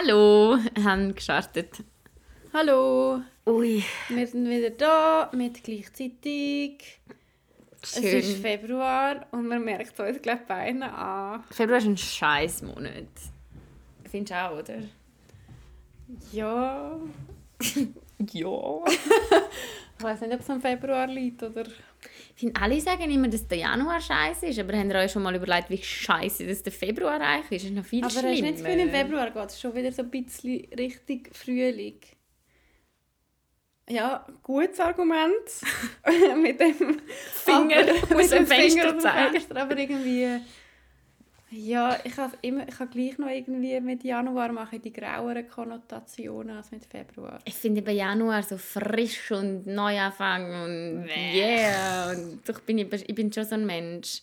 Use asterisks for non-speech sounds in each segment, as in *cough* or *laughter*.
Hallo, wir haben gestartet. Hallo, Ui, wir sind wieder da mit gleichzeitig. Es schön. ist Februar und man merkt uns glaube ich beide an. Februar ist ein scheiß Monat. Findest du auch, oder? Ja, *laughs* Ja. *laughs* ich weiß nicht, ob es am Februar liegt oder. Ich finde, alle sagen immer, dass der Januar scheiße ist, aber habt ihr euch schon mal überlegt, wie scheiße dass der Februar eigentlich ist? Das ist noch viel Aber schlimmer. hast du nicht das Gefühl, im Februar geht es schon wieder so ein bisschen richtig Frühling? Ja, gutes Argument. *laughs* *laughs* mit dem Finger aber, aus mit dem Finger Fenster zeigen. Aber irgendwie... Ja, ich habe immer, ich habe gleich noch irgendwie mit Januar mache ich die graueren Konnotationen als mit Februar. Ich finde bei Januar so frisch und Neuanfang und yeah. Und doch bin ich, ich bin schon so ein Mensch.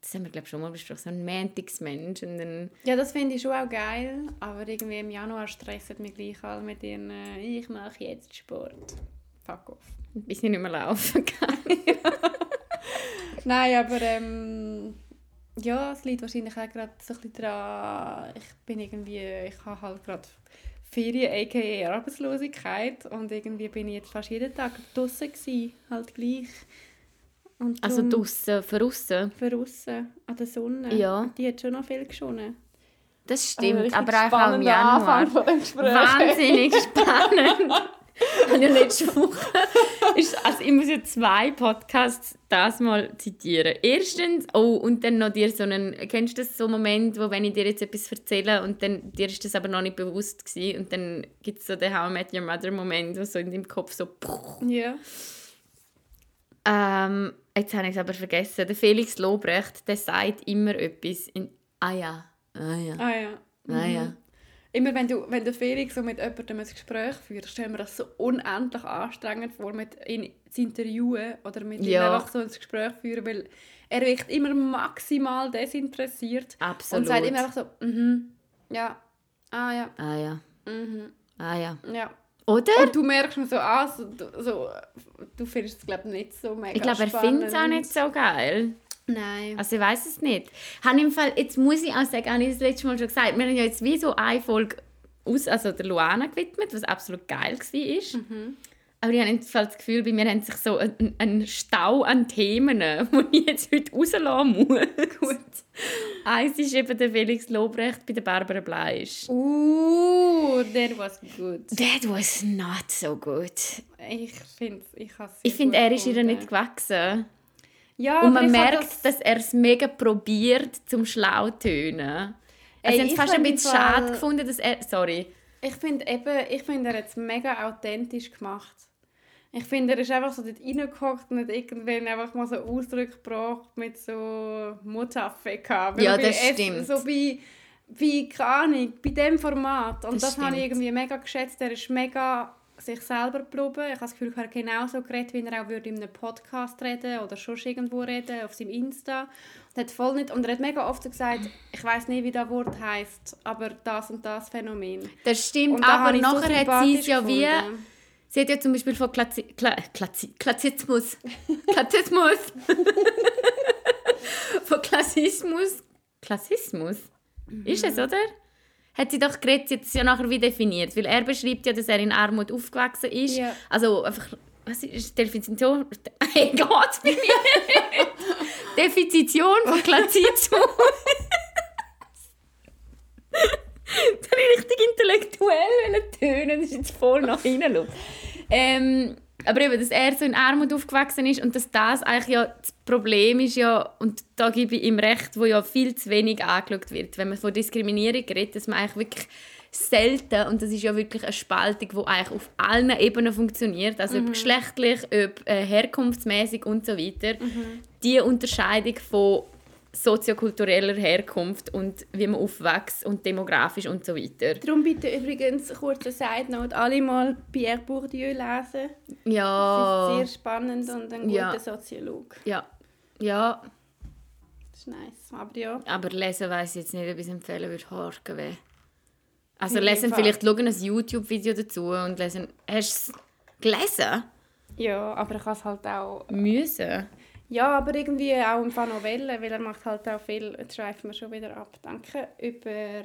Das haben wir, glaube ich, schon mal besprochen. So ein Mantics-Mensch. Und dann Ja, das finde ich schon auch geil, aber irgendwie im Januar stressen mich gleich alle mit ihren äh, «Ich mache jetzt Sport». Fuck off. bis ich nicht mehr laufen kann. *laughs* Nein, aber ähm, ja, es liegt wahrscheinlich auch gerade so ein bisschen daran, ich bin irgendwie, ich habe halt gerade Ferien, aka Arbeitslosigkeit und irgendwie bin ich jetzt fast jeden Tag draußen gewesen, halt gleich. Und Also draussen, von aussen. Für aussen, an der Sonne. Ja. Die hat schon noch viel geschonnen. Das Also stimmt, richtig aber einfach auch im Januar. Wahnsinnig spannend. *laughs* Habe ich letzte Woche. Ist, also ich muss ja zwei Podcasts das mal zitieren. Erstens, oh, und dann noch dir so einen, kennst du das so einen Moment, wo wenn ich dir jetzt etwas erzähle und dann dir ist das aber noch nicht bewusst gewesen, und dann gibt es so den How I Met Your Mother Moment, wo so in deinem Kopf so Ja. ähm, jetzt habe ich es aber vergessen. Der Felix Lobrecht, der sagt immer etwas in «Ah ja, ah ja, Ah ja. ah ja». Immer wenn du, wenn du Felix so mit jemandem ein Gespräch führst, stell mir das so unendlich anstrengend vor, mit ihn zu interviewen oder mit ihm Ja. einfach so ein Gespräch führen, weil er wirkt immer maximal desinteressiert Absolut. und sagt immer einfach so, mhm, ja, ah ja, «Ah ja, mhm, ah ja». ja. Oder? Und du merkst mir so an, so, du- so, du findest es glaube ich nicht so mega Ich glaube, er findet es auch nicht so geil. Nein. Also ich weiß es nicht. Habe im Fall, jetzt muss ich auch sagen, habe ich das letzte Mal schon gesagt, wir haben ja jetzt wie so eine Folge aus, also der Luana gewidmet, was absolut geil war. Mhm. Aber ich habe das Gefühl, bei mir haben sich so ein, ein Stau an Themen, *laughs* die ich jetzt heute rauslassen muss. Gut. *laughs* Eins ist eben der Felix Lobrecht bei der Barbara Bleisch. Uh, that was good. That was not so good. Ich finde, ich habe Ich finde, er ist ihr nicht gewachsen. Ja, Und man merkt, dass er es mega probiert, zum schlau zu tönen. Also Ey, ich fast ein bisschen Fall- schade gefunden, dass er... Sorry. Ich finde eben, ich finde, er hat es mega authentisch gemacht. Ich finde, er ist einfach so dort reingehockt und hat irgendwann einfach mal so Ausdrücke gebracht mit so Mutterfeka. Ja, das stimmt. So bei, bei, keine Ahnung, bei diesem Format. Und Das das, habe ich irgendwie mega geschätzt. Er ist mega sich selber geblieben. Ich habe das Gefühl, er hat genauso geredet, wie er auch würde in einem Podcast reden oder schon irgendwo reden, auf seinem Insta. Und, hat voll nicht, und er hat mega oft gesagt, ich weiß nicht, wie das Wort heißt, aber das und das Phänomen. Das stimmt, Und da aber habe ich so nachher hat sie es ja wie... gefunden. Sie hat ja zum Beispiel von Klazi Kla Klazi Klassismus... *laughs* Klassismus... *laughs* von Klassismus... Klassismus? Ist es, oder? Hat sie doch hat es ja nachher wie definiert. Weil er beschreibt ja, dass er in Armut aufgewachsen ist. Ja. Also einfach... Was ist Definition? *laughs* Hey Gott, bei mir! *laughs* Definition von Klassismus. *laughs* Das ich richtig intellektuell tönen. Das ist jetzt voll nach hinten. los. Ähm, aber eben, dass er so in Armut aufgewachsen ist und dass das eigentlich ja das Problem ist ja, und da gebe ich ihm recht, wo ja viel zu wenig angeschaut wird. Wenn man von Diskriminierung redet, dass man eigentlich wirklich selten, und das ist ja wirklich eine Spaltung, die eigentlich auf allen Ebenen funktioniert, also ob geschlechtlich, ob äh, herkunftsmäßig und so weiter, die Unterscheidung von soziokultureller Herkunft und wie man aufwächst und demografisch und so weiter. Darum bitte übrigens kurze Side Note, alle mal Pierre Bourdieu lesen. Ja, Das ist sehr spannend und ein guter Ja. Soziolog. ja, ja, Das ist nice. Aber ja. aber lesen weiß ich jetzt nicht, ob ich es empfehlen würde, Horken weh. Also In lesen vielleicht, schauen ein YouTube-Video dazu und lesen, hast du es gelesen? Ja, aber ich kann es halt auch... Müssen. Ja, aber irgendwie auch im Fall Novellen, weil er macht halt auch viel, jetzt schweifen wir schon wieder ab, danke, über...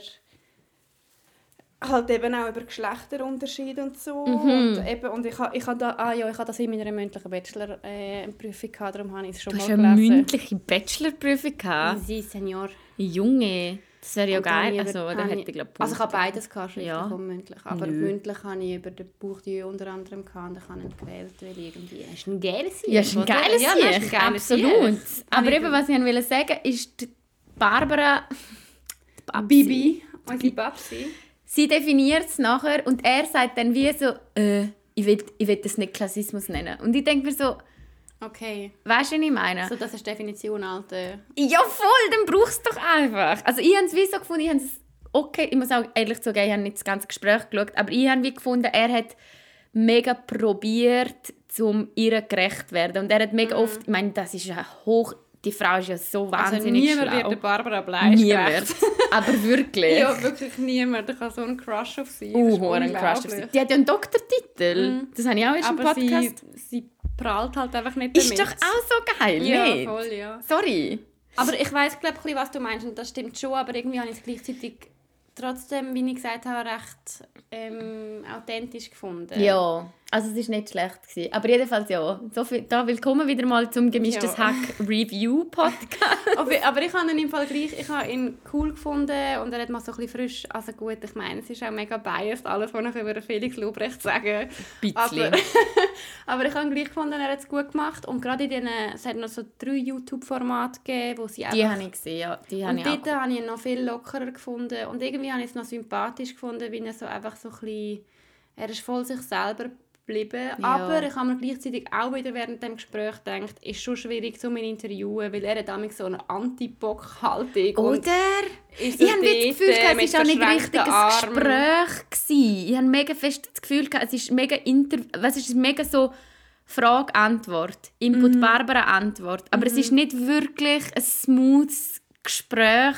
halt eben auch über Geschlechterunterschiede und so. Mhm. Und, eben, und ich habe ich ha da, ah, ja, ich ha das in meiner mündlichen Bachelor-Prüfung gehabt, darum habe ich es schon Du hast mal eine gelesen. mündliche Bachelorprüfung gehabt. Sie, Senior. Junge, das wäre ja geil. ich Also, da habe hätte ich- glaube Also ich habe beides gehabt, schriftlich Ja. und mündlich. Aber Nö. mündlich habe ich über den Bauchdieu unter anderem gehabt und ich habe ihn gewählt, weil irgendwie... Er ist ein geiles Ja, ist ein geiles ja, nein, ist ein Sieg, geiles absolut. Sieg. Aber eben, was ich wollte sagen, ist, die Barbara... die Babsi, Bibi, unsere Babsi. Sie definiert es nachher und er sagt dann wie so, äh, ich will, ich will das nicht Klassismus nennen. Und ich denke mir so, Okay. weißt du, was ich meine? So, das ist die Definition, Alter. Ja, voll, dann brauchst du doch einfach. Also ich habe es wie so gefunden, ich habe es okay, ich muss auch ehrlich zugeben, ich habe nicht das ganze Gespräch geschaut, aber ich habe wie gefunden, er hat mega probiert, um ihr gerecht zu werden. Und er hat mega oft, ich meine, das ist ja hoch, die Frau ist ja so Mhm. Also wahnsinnig niemand schlau. wird Barbara Bleisch Niemand. *laughs* aber wirklich. Ja, wirklich niemand. Ich habe so einen Crush auf sie. Das Uh, hohen Crush. auf sie. Die hat ja einen Doktortitel. Das habe ich auch erst im Aber sie, Podcast. sie prallt halt einfach nicht damit. Ist doch auch so geil, Ja, nicht? voll, ja. Sorry. Aber ich weiß glaube ich, was du meinst und das stimmt schon, aber irgendwie habe ich es gleichzeitig trotzdem, wie ich gesagt habe, recht ähm, authentisch gefunden. Ja, also es war nicht schlecht. Gewesen. Aber jedenfalls ja, so viel, da willkommen wieder mal zum Gemischtes Ja. Hack Review Podcast. *laughs* Aber, aber ich habe ihn im Fall gleich, ich habe ihn cool gefunden und er hat mal so ein bisschen frisch, also gut, ich meine, es ist auch mega biased, alles, was ich über Felix Lobrecht sage. Aber, *laughs* aber ich habe ihn gleich gefunden, er hat es gut gemacht und gerade in diesen, es hat noch so drei YouTube-Formate gegeben, wo sie die einfach... habe ich gesehen, ja. Die habe Und ich auch. dort habe ich ihn noch viel lockerer gefunden und irgendwie habe ich es noch sympathisch gefunden, weil er so einfach so ein bisschen, er ist voll sich selber geblieben, aber ich habe mir gleichzeitig auch wieder während dem Gespräch gedacht, ist schon schwierig zu ihn interviewen, weil er damals so eine Anti-Bock-Haltung Oder? Ich habe das Gefühl, äh, es war auch nicht richtig ein. Gespräch. Gewesen. Ich habe mega fest das Gefühl, gehabt, es ist mega, Inter was ist mega so Frage-Antwort, Mhm. Input-Barbara-Antwort. Aber es ist nicht wirklich ein smooth Gespräch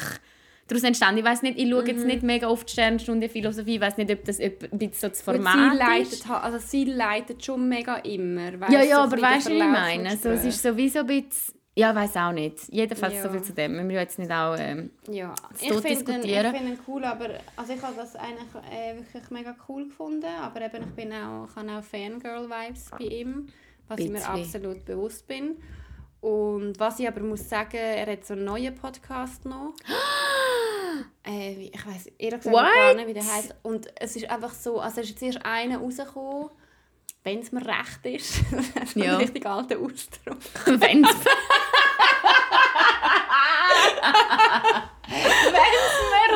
daraus entstanden. Ich weiß nicht, ich schaue jetzt Mhm. nicht mega oft Sternstunde Philosophie, ich weiß nicht, ob das ein bisschen so das Format sie ist. leitet, ha- also sie leitet schon mega immer. Weißt, Ja, ja, aber weißt du, den was ich meine? So, es ist sowieso ein bisschen... Ja, ich weiß auch nicht. Jedenfalls Ja. so viel zu dem. Wir müssen jetzt nicht auch... Ähm, Ja, ich finde ihn, ich diskutieren. find ihn cool, aber also ich habe das eigentlich äh, wirklich mega cool gefunden, aber eben ich bin auch, ich habe auch Fangirl-Vibes bei ihm, was ich mir absolut bewusst bin. Und was ich aber muss sagen, er hat so einen neuen Podcast noch. *gasps* äh, ich weiß ehrlich gesagt What? gar nicht, wie der heißt. Und es ist einfach so, also es ist jetzt erst einer rausgekommen, wenn es mir recht ist. *laughs* das ist Ja. ein richtig alter Ausdruck. *laughs* Wenn's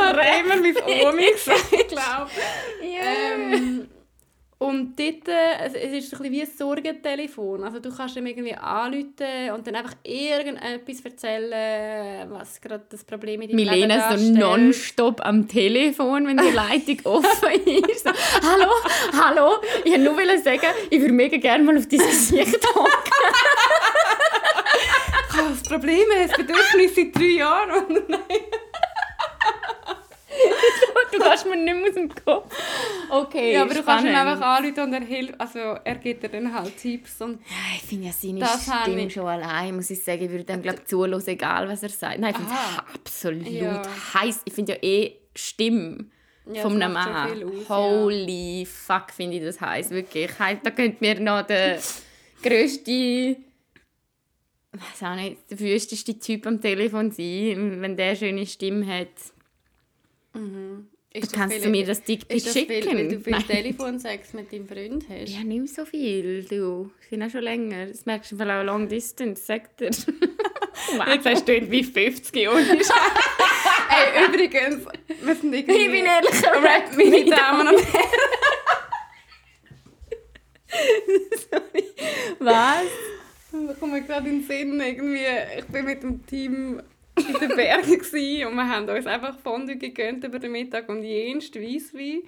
Hat immer mein Omi gesagt, ich glaube. Ja. Ähm, und dort, äh, es es ist so ein bisschen wie ein Sorgentelefon. Also du kannst ihm irgendwie anrufen und dann einfach irgendetwas erzählen, was gerade das Problem mit deinem Leben Milena so darstellt. nonstop am Telefon, wenn die *laughs* Leitung offen ist. So, hallo, hallo. Ich wollte nur sagen, ich würde mega gerne mal auf dein Gesicht hocken. *laughs* Das Problem, das Bedürfnis seit drei Jahren. Und *laughs* Du kannst mir nicht mehr aus dem Kopf. Okay, ja, aber du kannst ihn spannend. einfach anrufen und er hilft. Also er gibt dir dann halt Tipps. Und Ja, ich finde ja seine Das habe Stimme ich- schon allein, muss ich sagen. Ich würde dann, glaube zuhören, egal was er sagt. Nein, ich finde Aha. es absolut Ja. heiß. Ich finde ja eh Stimme Ja, das einem macht schon Mann. viel aus, ja. Holy fuck, finde ich das heiß. Wirklich. He- Da könnte mir noch der *laughs* grösste weiß auch nicht, der wüsteste Typ am Telefon sein, wenn der eine schöne Stimme hat. Ist Kannst viel- du mir das viel, schicken? weil du viel. Telefonsex mit deinem Freund hast? Ja, nicht mehr so viel, du. Ich bin auch schon länger. Das merkst du vielleicht auch Long Distance, sagt er. wow. *laughs* Jetzt hast du irgendwie 50 ohne Scheiß. Ey, übrigens, wir sind irgendwie... Ich bin ehrlich, Rap, meine Damen und Herren. *laughs* Was? Da kommt mir gerade in den Sinn, irgendwie, ich bin mit dem Team in den Bergen gewesen und wir haben uns einfach Fondue gegönnt über den Mittag und jenst Weisswein.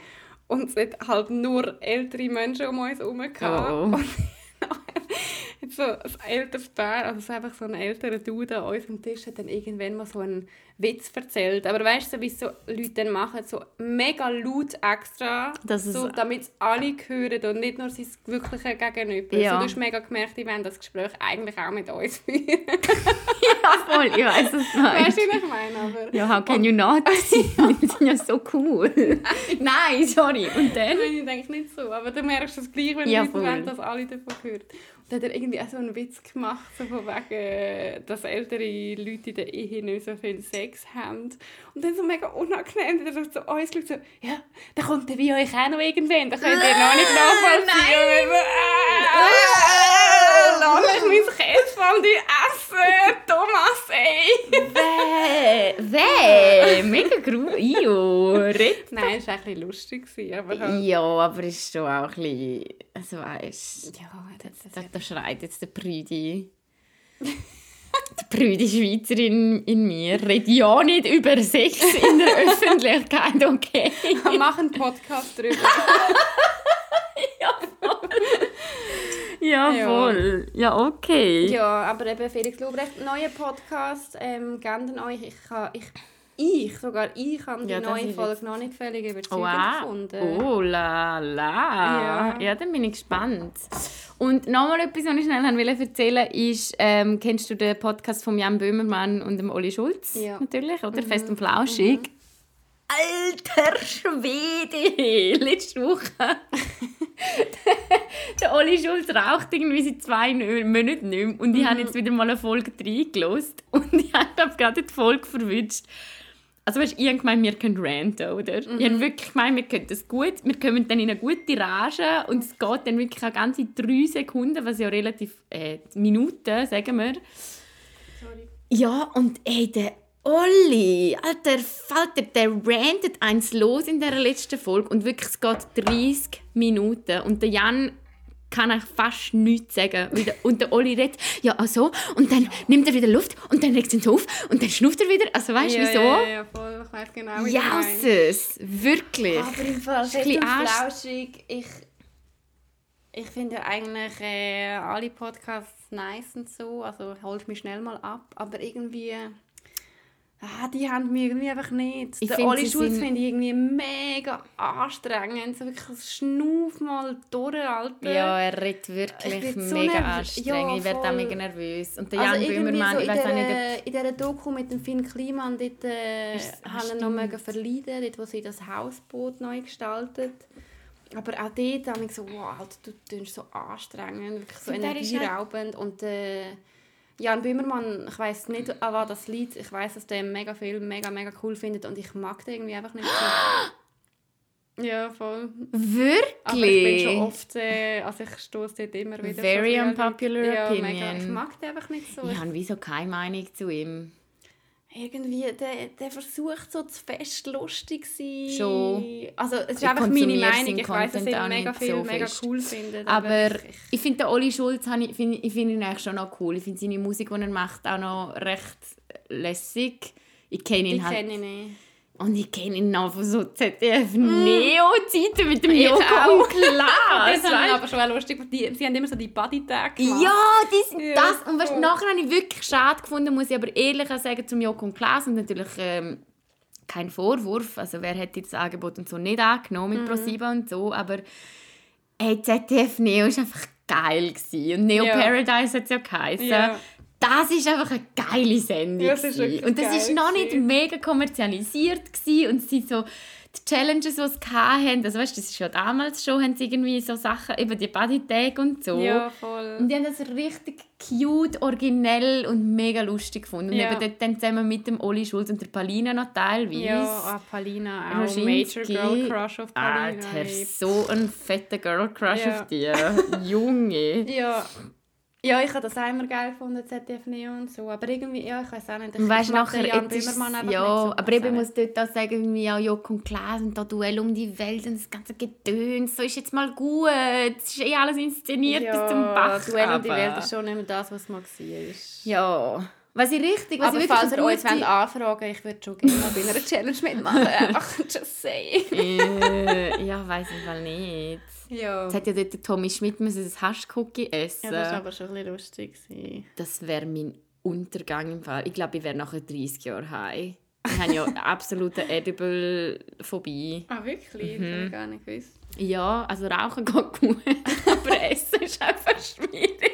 Und es hat halt nur ältere Menschen um uns herum. Oh. Und *laughs* jetzt so ein älteres Paar, also so einfach so ein älterer Dude an unserem Tisch hat dann irgendwann mal so einen Witz erzählt. Aber weißt du, wie so Leute dann machen, so mega laut extra, Das so, damit es alle hören und nicht nur sein wirkliche Gegenüber. Ja. So, du hast mega gemerkt, die wollen das Gespräch eigentlich auch mit uns führen. *laughs* ja, voll, ich weiß es weißt nicht. du, was ich meine? Aber Ja, how can you not? *laughs* Die sind ja so cool. Nein, sorry. Und dann? Nein, ich denke nicht so. Aber du merkst es gleich, wenn Ja, Leute wollen, dass alle davon hören. Und dann hat er irgendwie auch so einen Witz gemacht, so von wegen, dass ältere Leute in der Ehe nicht so viel Sex haben. Und dann so mega unangenehm, dann hat er so uns geschaut, so, ja, dann kommt der wie euch auch noch irgendwann, dann könnt ihr noch nicht nachvollziehen. Und äh, lass mich mein Käsefondue essen, Thomas, ey. Weh, weh, mega gruselig. Io, red. Nein, es war ein bisschen lustig, aber halt, Ja, aber es ist schon auch ein bisschen, also weißt ja, das, da, da schreit jetzt der Prüdi. Die prüde Schweizerin in mir redet ja nicht über Sex in der *laughs* Öffentlichkeit, okay? Wir machen einen Podcast darüber. *laughs* Ja, Ja. Voll. Ja, okay. Ja, aber eben Felix Lobrecht, neuer Podcast, ähm, gebt euch. Ich, kann, ich, ich, sogar ich, habe die Ja, neue Folge jetzt- noch nicht völlig überzeugend Wow. gefunden. Oh la la. Ja. Ja. dann bin ich gespannt. Und nochmal etwas, was ich schnell wollte erzählen ist, ähm, kennst du den Podcast von Jan Böhmermann und dem Olli Schulz? Ja. Natürlich, oder? Fest und flauschig. Alter Schwede! *laughs* Letzte Woche. *laughs* der Olli Schulz raucht irgendwie seit zwei Monaten nicht mehr. Und ich habe jetzt wieder mal eine Folge reingelost *laughs* Und ich habe gerade die Folge verwünscht. Also weißt, ich habe gemeint, wir können ranten, oder? Ich habe wirklich gemeint, wir können das gut. Wir kommen dann in eine gute Rage und es geht dann wirklich auch ganze drei Sekunden, was ja relativ äh, Minuten, sagen wir. Sorry. Ja, und ey, der Olli, Alter Falter, der rantet eins los in der letzten Folge und wirklich, es geht 30 Minuten und der Jan kann eigentlich fast nichts sagen. Und der- Und der Olli redet, ja, also, und dann nimmt er wieder Luft und dann legt er ihn auf und dann schnauft er wieder. Also weißt du, ja, wieso? Ja, ja, voll. Ich weiß genau, wie du meinst. Jauses, wirklich. Aber im Fall bisschen und Flauschig, ich, ich finde eigentlich äh, alle Podcasts nice und so, also holt mich schnell mal ab, aber irgendwie... Ah, die haben mich irgendwie einfach nicht. Ich Der Oli Schulz finde ich irgendwie mega anstrengend. So wirklich Schnuff mal durch, Alter. Ja, er redet Ich wirklich so mega nerv- anstrengend. ja, ich werde auch mega nervös. Und der Also Jan irgendwie Böhmermann, so ich in weiß auch nicht, ob... in dieser Doku mit dem Finn Kliman, dort äh, haben wir noch verleiden, dort wo sie das Hausboot neu gestaltet. Aber auch dort habe ich so, wow, Alter, du tust so anstrengend, wirklich so energieraubend. Und äh, Jan Böhmermann, ich weiß nicht, an was das liegt. Ich weiß, dass der mega viel, mega, mega cool findet und ich mag den irgendwie einfach nicht so. *gasps* Ja, voll. Wirklich? Aber ich bin schon oft, äh, also ich stoße dort immer wieder Very unpopular ja, opinion. Mega. Ich mag den einfach nicht so. Ich habe wieso keine Meinung zu ihm. Irgendwie, der, der versucht so zu fest lustig zu sein. Schon. Also es ist Ich einfach meine Meinung. Ich weiß, dass ihn auch mega viel so mega cool findet. Aber ich, ich finde den Olli Schulz, ich- finde ich finde ihn eigentlich schon noch cool. Ich finde seine Musik, die er macht, auch noch recht lässig. Ich kenne ihn halt. kenne ich nicht. Und ich kenne ihn noch von so ZDF-Neo-Zeiten mit dem *laughs* Ich Joko auch. Klaas. Das ich aber schon auch lustig. Die, sie haben immer so die Buddy-Tag gemacht. Ja, die sind Ja, das. Und weißt, nachher habe ich wirklich schade gefunden, muss ich aber ehrlich sagen, zum Joko und Klaas. Und natürlich ähm, kein Vorwurf. Also wer hätte das Angebot und so nicht angenommen Mhm. mit ProSieben und so. Aber hey, ZDF Neo war einfach geil. Gewesen. Und Neo Ja. Paradise hat es ja geheißen. Ja. Das ist einfach eine geile Sendung. Ja, das und das ist geil noch nicht mega kommerzialisiert gewesen. und sie so die Challenges, die sie hatten, also weißt, das ist ja damals schon, haben sie irgendwie so Sachen, eben die Bodytag und so. Ja, voll. Und die haben das richtig cute, originell und mega lustig gefunden. Und Ja. eben dort dann zusammen mit dem Oli Schulz und der Palina noch teilweise. Ja, ah, Palina, auch Roschinski. Major Girl Crush auf Palina. Alter, so ein fetter Girl Crush Ja. auf dir. Junge. *laughs* Ja. Ja, ich habe das immer geil gefunden, ZDF Neo und so. Aber irgendwie, ja, ich weiß auch nicht. Ich, Und weißt nachher, Jan Böhmermann einfach ja, so. aber eben muss dort auch sagen, irgendwie auch Joko und Klaas und da Duell um die Welt und das ganze Gedöns, so ist jetzt mal gut, es ist eh alles inszeniert bis zum Bach. Duell um die Welt ist schon nicht mehr das, was mal war. Ja, Was ich richtig, was Aber ich wirklich falls ihr gute- wollt anfragen ich würde schon gerne mal bei einer Challenge mitmachen. *laughs* Einfach just say. äh, ja, weiß ich mal nicht. Ja. Jetzt hat ja dort Tommy Schmidt müssen das Haschcookie essen. ja, das war aber schon ein bisschen lustig. gewesen. das wäre mein Untergang im Fall. Ich glaube, ich wäre nachher 30 Jahre high. Ich habe ja *laughs* absolute Edible-Phobie. Ah, wirklich? Das habe ich gar nicht gewusst. Ja, also Rauchen geht gut, *laughs* aber Essen ist einfach schwierig. *laughs*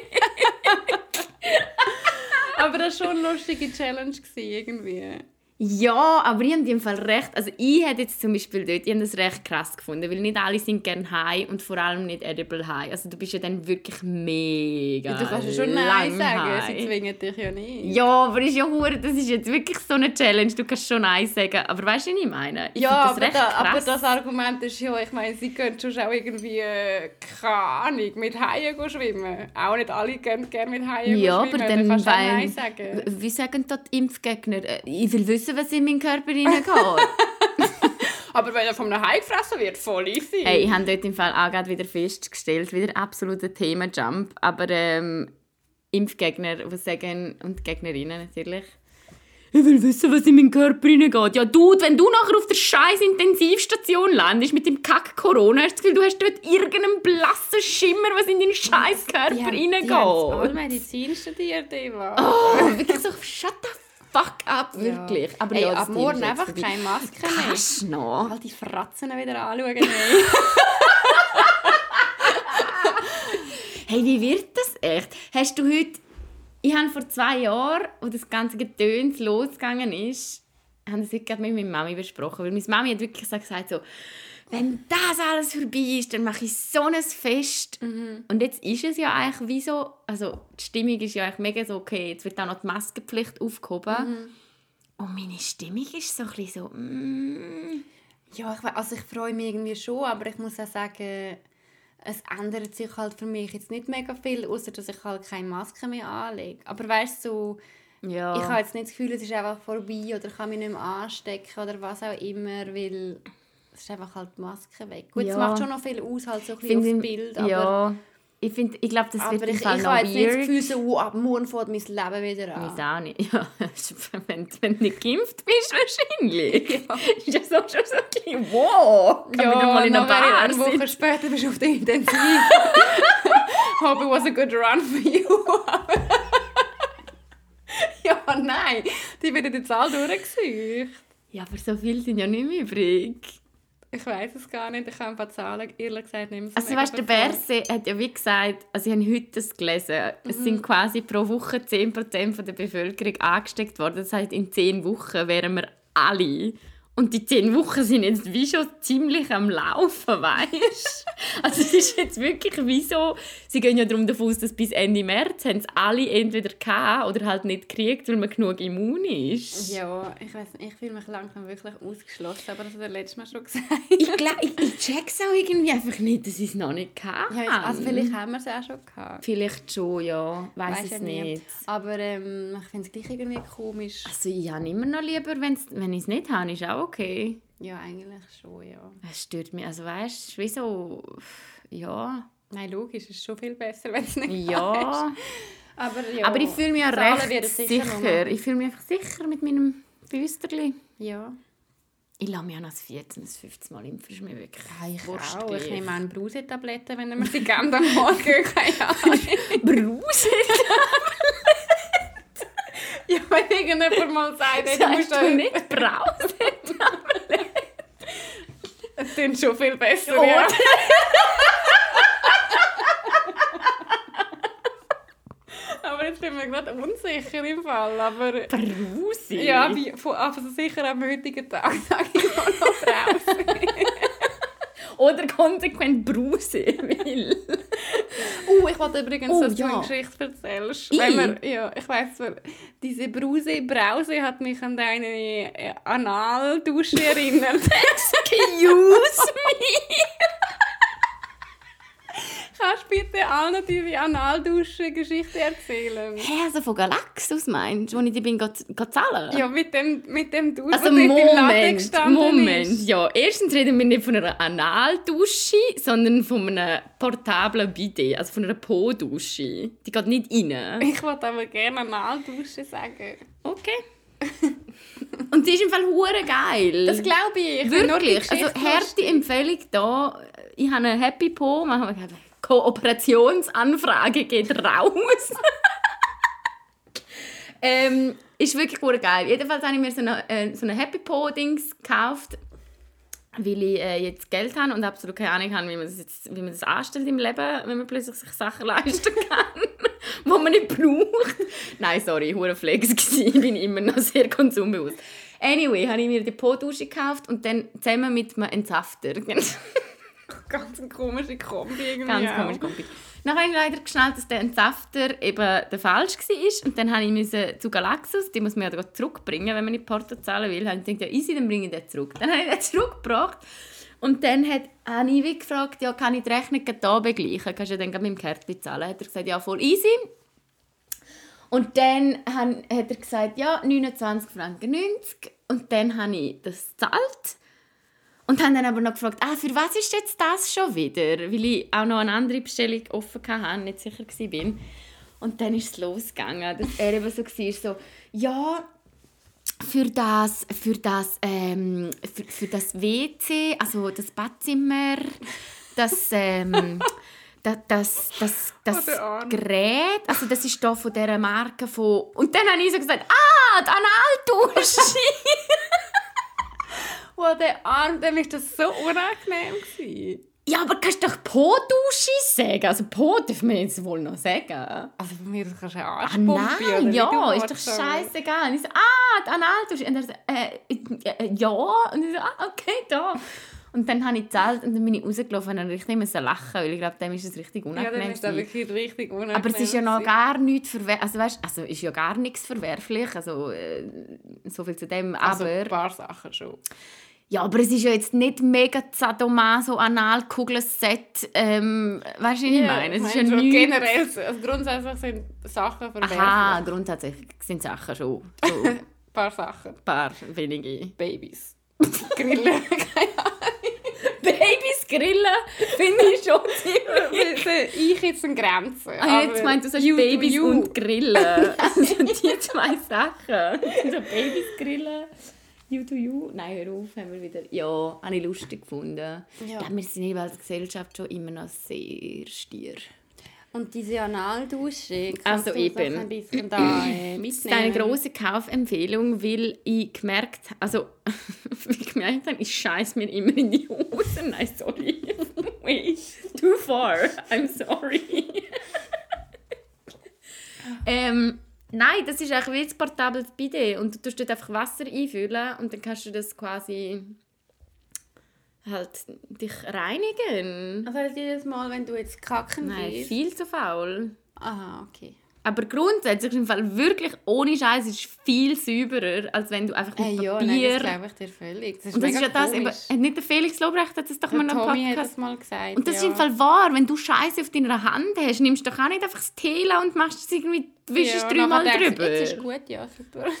Aber das war schon eine lustige Challenge irgendwie. Ja, aber ich habe im Fall recht. Also ich hätte jetzt zum Beispiel dort, ich habe das recht krass gefunden, weil nicht alle sind gerne high und vor allem nicht edible high. Also du bist ja dann wirklich mega du kannst ja schon Nein sagen, high. sie zwingen dich ja nicht. Ja, aber ist ja hure, das ist jetzt wirklich so eine Challenge. Du kannst schon Nein sagen, aber weißt du, was ich meine? Ich Ja, aber, das recht da, aber das Argument ist ja, ich meine, sie können schon auch irgendwie, äh, keine Ahnung, mit Haien gehen schwimmen. Auch nicht alle können gerne mit Haien Ja, gehen aber schwimmen. dann, kannst du auch Nein sagen. wie sagen da die Impfgegner? Äh, Ich will wissen, was in meinen Körper reingeht. *laughs* Aber wenn er von einem Hai gefressen wird, voll easy. hey, ich habe dort im Fall auch gerade wieder festgestellt, wieder absoluter Thema-Jump, aber ähm, Impfgegner, die sagen, und Gegnerinnen natürlich, ich will wissen, was in meinen Körper reingeht. Ja, du, wenn du nachher auf der scheiß Intensivstation landest mit dem Kack Corona, hast du das Gefühl, du hast dort irgendeinen blassen Schimmer, was in deinen scheiß Körper die reingeht. haben alle Medizin studiert, Eva. Oh, wirklich so, shut the fuck up, wirklich. Aber Ey, ja, ab morgen einfach vorbei. keine Maske mehr. Kannst du noch? All die Fratzen wieder anschauen. Ey. *laughs* Hey, wie wird das echt? Hast du heute... Ich habe vor zwei Jahren, als das ganze Getöns losgegangen ist, habe das heute gerade mit meiner Mami besprochen. Weil meine Mami hat wirklich so gesagt, so, wenn das alles vorbei ist, dann mache ich so ein Fest. Und jetzt ist es ja eigentlich wie so... Also die Stimmung ist ja eigentlich mega so, okay, jetzt wird auch noch die Maskenpflicht aufgehoben. Und meine Stimmung ist so ein bisschen so... Mm, Ja, ich, also ich freue mich irgendwie schon, aber ich muss auch sagen, es ändert sich halt für mich jetzt nicht mega viel, außer dass ich halt keine Maske mehr anlege. Aber weißt du, so, ja. ich habe jetzt nicht das Gefühl, es ist einfach vorbei oder ich kann mich nicht mehr anstecken oder was auch immer, weil ist einfach halt die Maske weg. Gut, es Ja. macht schon noch viel aus, halt so ein bisschen aufs ich- Bild, aber, ja, ich, find, ich glaube, das aber wird ich, ich habe jetzt nicht das weird. Gefühl, so, oh, ab morgen fängt mein Leben wieder an. Weiß auch nicht. *laughs* Ja, wenn, wenn du nicht geimpft bist, wahrscheinlich. *laughs* Ist das auch schon so ein bisschen, wow, kann Ja, mal in einer Bar eine Woche später bist du auf der Intensiv. *laughs* Hope it was a good run for you. ja, nein, die werden jetzt alle durchgesucht. Ja, aber so viele sind ja nicht mehr übrig. Ich weiß es gar nicht, ich kann ein paar Zahlen, ehrlich gesagt, nicht mehr so Also weißt, der. Berse hat ja wie gesagt, also ich habe heute das gelesen, es Mhm. sind quasi pro Woche 10% von der Bevölkerung angesteckt worden. Das heißt, in 10 Wochen wären wir alle. Und die 10 Wochen sind jetzt wie schon ziemlich am Laufen, weißt du? *laughs* Also es ist jetzt wirklich wie so, sie gehen ja darum davon aus, dass bis Ende März haben es alle entweder gehabt oder halt nicht gekriegt, weil man genug immun ist. Ja, ich weiß nicht, ich fühle mich langsam wirklich ausgeschlossen, aber das hat er letztes Mal schon gesagt. Ich, glaub, ich, ich check's auch irgendwie einfach nicht, dass ich es noch nicht gehabt Ja, also vielleicht haben wir es auch schon gehabt. Vielleicht schon, ja. Weiß es ja nie. nicht. Aber ähm, ich finde es gleich irgendwie komisch. Also ich habe immer noch lieber, wenn's, wenn ich es nicht habe, ist auch okay. Ja, eigentlich schon, ja. Es stört mich. Also weißt du, wie so... Ja. Nein, logisch, es ist schon viel besser, wenn es nicht Ja. *laughs* Aber, ja, Aber ich fühle mich ja recht sicher. Ich fühle mich einfach sicher mit meinem Büsterli. Ja, Ich lasse mich auch noch das 14. das 15 Mal impfen. Das ist mir wirklich ich wurscht auch. Ich nehme an Brause-Tabletten, wenn wir sie geben am Morgen. *laughs* Keine Ahnung. *laughs* Ja, wenn irgendjemand *laughs* mal sagt, du musst du nicht Brause? *laughs* Das klingt schon viel besser, Oh. ja. Aber jetzt bin ich mir gerade unsicher im Fall. Aber Brause? ja, wie, von, also sicher am heutigen Tag sage ich auch noch draußen. Oder konsequent Brause. Weil... *laughs* Uh, ich wollte übrigens, Oh, dass du ja. eine Geschichte erzählst. Ich? Wir, ja, ich weiss diese Brause, Brause hat mich an deine äh, Analdusche erinnert. *laughs* Excuse me! *laughs* Kannst du bitte allen deine Analduschen-Geschichte erzählen. Hä, also von Galaxus meinst du, wo ich die bin, zahlen? Ja, mit dem, mit dem Dusch, Also dort im Moment, gestanden Moment, ist. ja. Erstens reden wir nicht von einer Analdusche, sondern von einem portablen Bidet, also von einer Po-Dusche. Die geht nicht rein. Ich wollte aber gerne Analdusche sagen. Okay. *laughs* Und die ist im Fall hure geil. Das glaube ich. Ich die Wirklich. Also harte. Empfehlung da. Ich habe eine Happy Po. Wir eine Kooperationsanfrage geht raus. *laughs* ähm, ist wirklich hure geil. Jedenfalls habe ich mir so eine, äh, so eine Happy Po Dings gekauft, weil ich äh, jetzt Geld habe und absolut keine Ahnung habe, wie man das, jetzt, wie man das anstellt im Leben, wenn man plötzlich sich Sachen *laughs* leisten kann, die man nicht braucht. Nein, sorry, hure Flex. Ich bin immer noch sehr konsumbewusst. Anyway, habe ich mir die Po-Dusche gekauft und dann zusammen mit einem Entsafter. *laughs* Ganz eine komische Kombi irgendwie. Ganz auch. komisch, Kombi. Dann habe ich leider geschnallt, dass der Entsafter eben der falsch war. Und dann habe ich müssen zu Galaxus, die muss man ja zurückbringen, wenn man nicht Porto zahlen will. Ich dachte, ja easy, dann bringe ich den zurück. Dann habe ich den zurückgebracht. Und dann hat, ich wie gefragt, ja, kann ich die Rechnung hier begleichen? Kannst du dann mit dem Kärtchen zahlen? Hat er gesagt, ja, voll easy. Und dann hat er gesagt, ja, 29 Franken 90. Und dann habe ich das gezahlt. Und habe dann aber noch gefragt, ah, für was ist jetzt das schon wieder? Weil ich auch noch eine andere Bestellung offen hatte, nicht sicher war. Und dann ist es losgegangen, dass er eben so war, so, ja, für das, für das, ähm, für, für das WC, also das Badzimmer, das, ähm, *laughs* das, das, das, das Oh. Gerät, also das ist da von dieser Marke von... Und dann habe ich so gesagt, ah, die Analdusche! *laughs* *laughs* Oh, der Arm, dem ist das so unangenehm gewesen. ja, aber kannst du doch Po-Dusche sagen? Also Po dürfen wir jetzt wohl noch sagen. Also von mir kannst du eine Ah, Arschpumpe oder nein, ja, du ist doch aber- scheißegal. Und ich so, ah, die Analdusche. Und er so, äh, äh, ja. Und ich so, ah, okay, da. Und dann habe ich gezahlt und dann bin ich rausgelaufen und richtig müssen lachen, weil ich glaube, dem ist es richtig Ja, unangenehm. dann ist das wirklich richtig unangenehm. aber es ist ja noch gar nichts verwerflich. Also, weißt, also ist ja gar nichts verwerflich. Also, äh, so viel zu dem. Also Aber, ein paar Sachen schon. Ja, aber es ist ja jetzt nicht mega Sadomaso Analkugelset. Ähm, weißt du, wie ich meine? Es ist ja nichts. generell, so. also grundsätzlich sind Sachen verwerflich. Aha, grundsätzlich sind Sachen schon. *laughs* So ein Ein paar Sachen. paar wenige. Babys. *laughs* Grillen. Babys grillen finde ich schon ziemlich. *laughs* ich jetzt eine Grenze. Ah, jetzt aber meint du sagst Babys und Grillen. Also die zwei Sachen. So Babys grillen. You do you. Nein, hör auf, haben wir wieder. Ja, habe ich lustig gefunden. Ja. Ja. wir sind eben als Gesellschaft schon immer noch sehr stier. Und diese Analdusche, Also eben. ein bisschen da äh, Das ist mitnehmen? eine grosse Kaufempfehlung, weil ich gemerkt also *laughs* ich gemerkt habe, ich scheiß mir immer in die Hosen. Nein, sorry. *laughs* Wait, too far. I'm sorry. *laughs* ähm, nein, das ist eigentlich wie ein portables Bidet und du tust dort einfach Wasser einfüllen und dann kannst du das quasi halt dich reinigen. Also heißt jedes Mal, wenn du jetzt kacken Nein, willst? viel zu faul. Aha, okay. Aber grundsätzlich im Fall wirklich ohne Scheiß ist viel sauberer, als wenn du einfach mit Äh, ja, Papier. nein, das glaube ich dir völlig. Das ist, und das ist ja das, eben, hat nicht der Felix Lobrecht hat das doch mal Der noch Tommy Podcast. mal gesagt. Und das ja. ist im Fall wahr, wenn du Scheiße auf deiner Hand hast, nimmst du doch auch nicht einfach das Tela und machst es irgendwie, wischst ja, dreimal denkst du, drüber. Jetzt ist gut, ja, super. *laughs*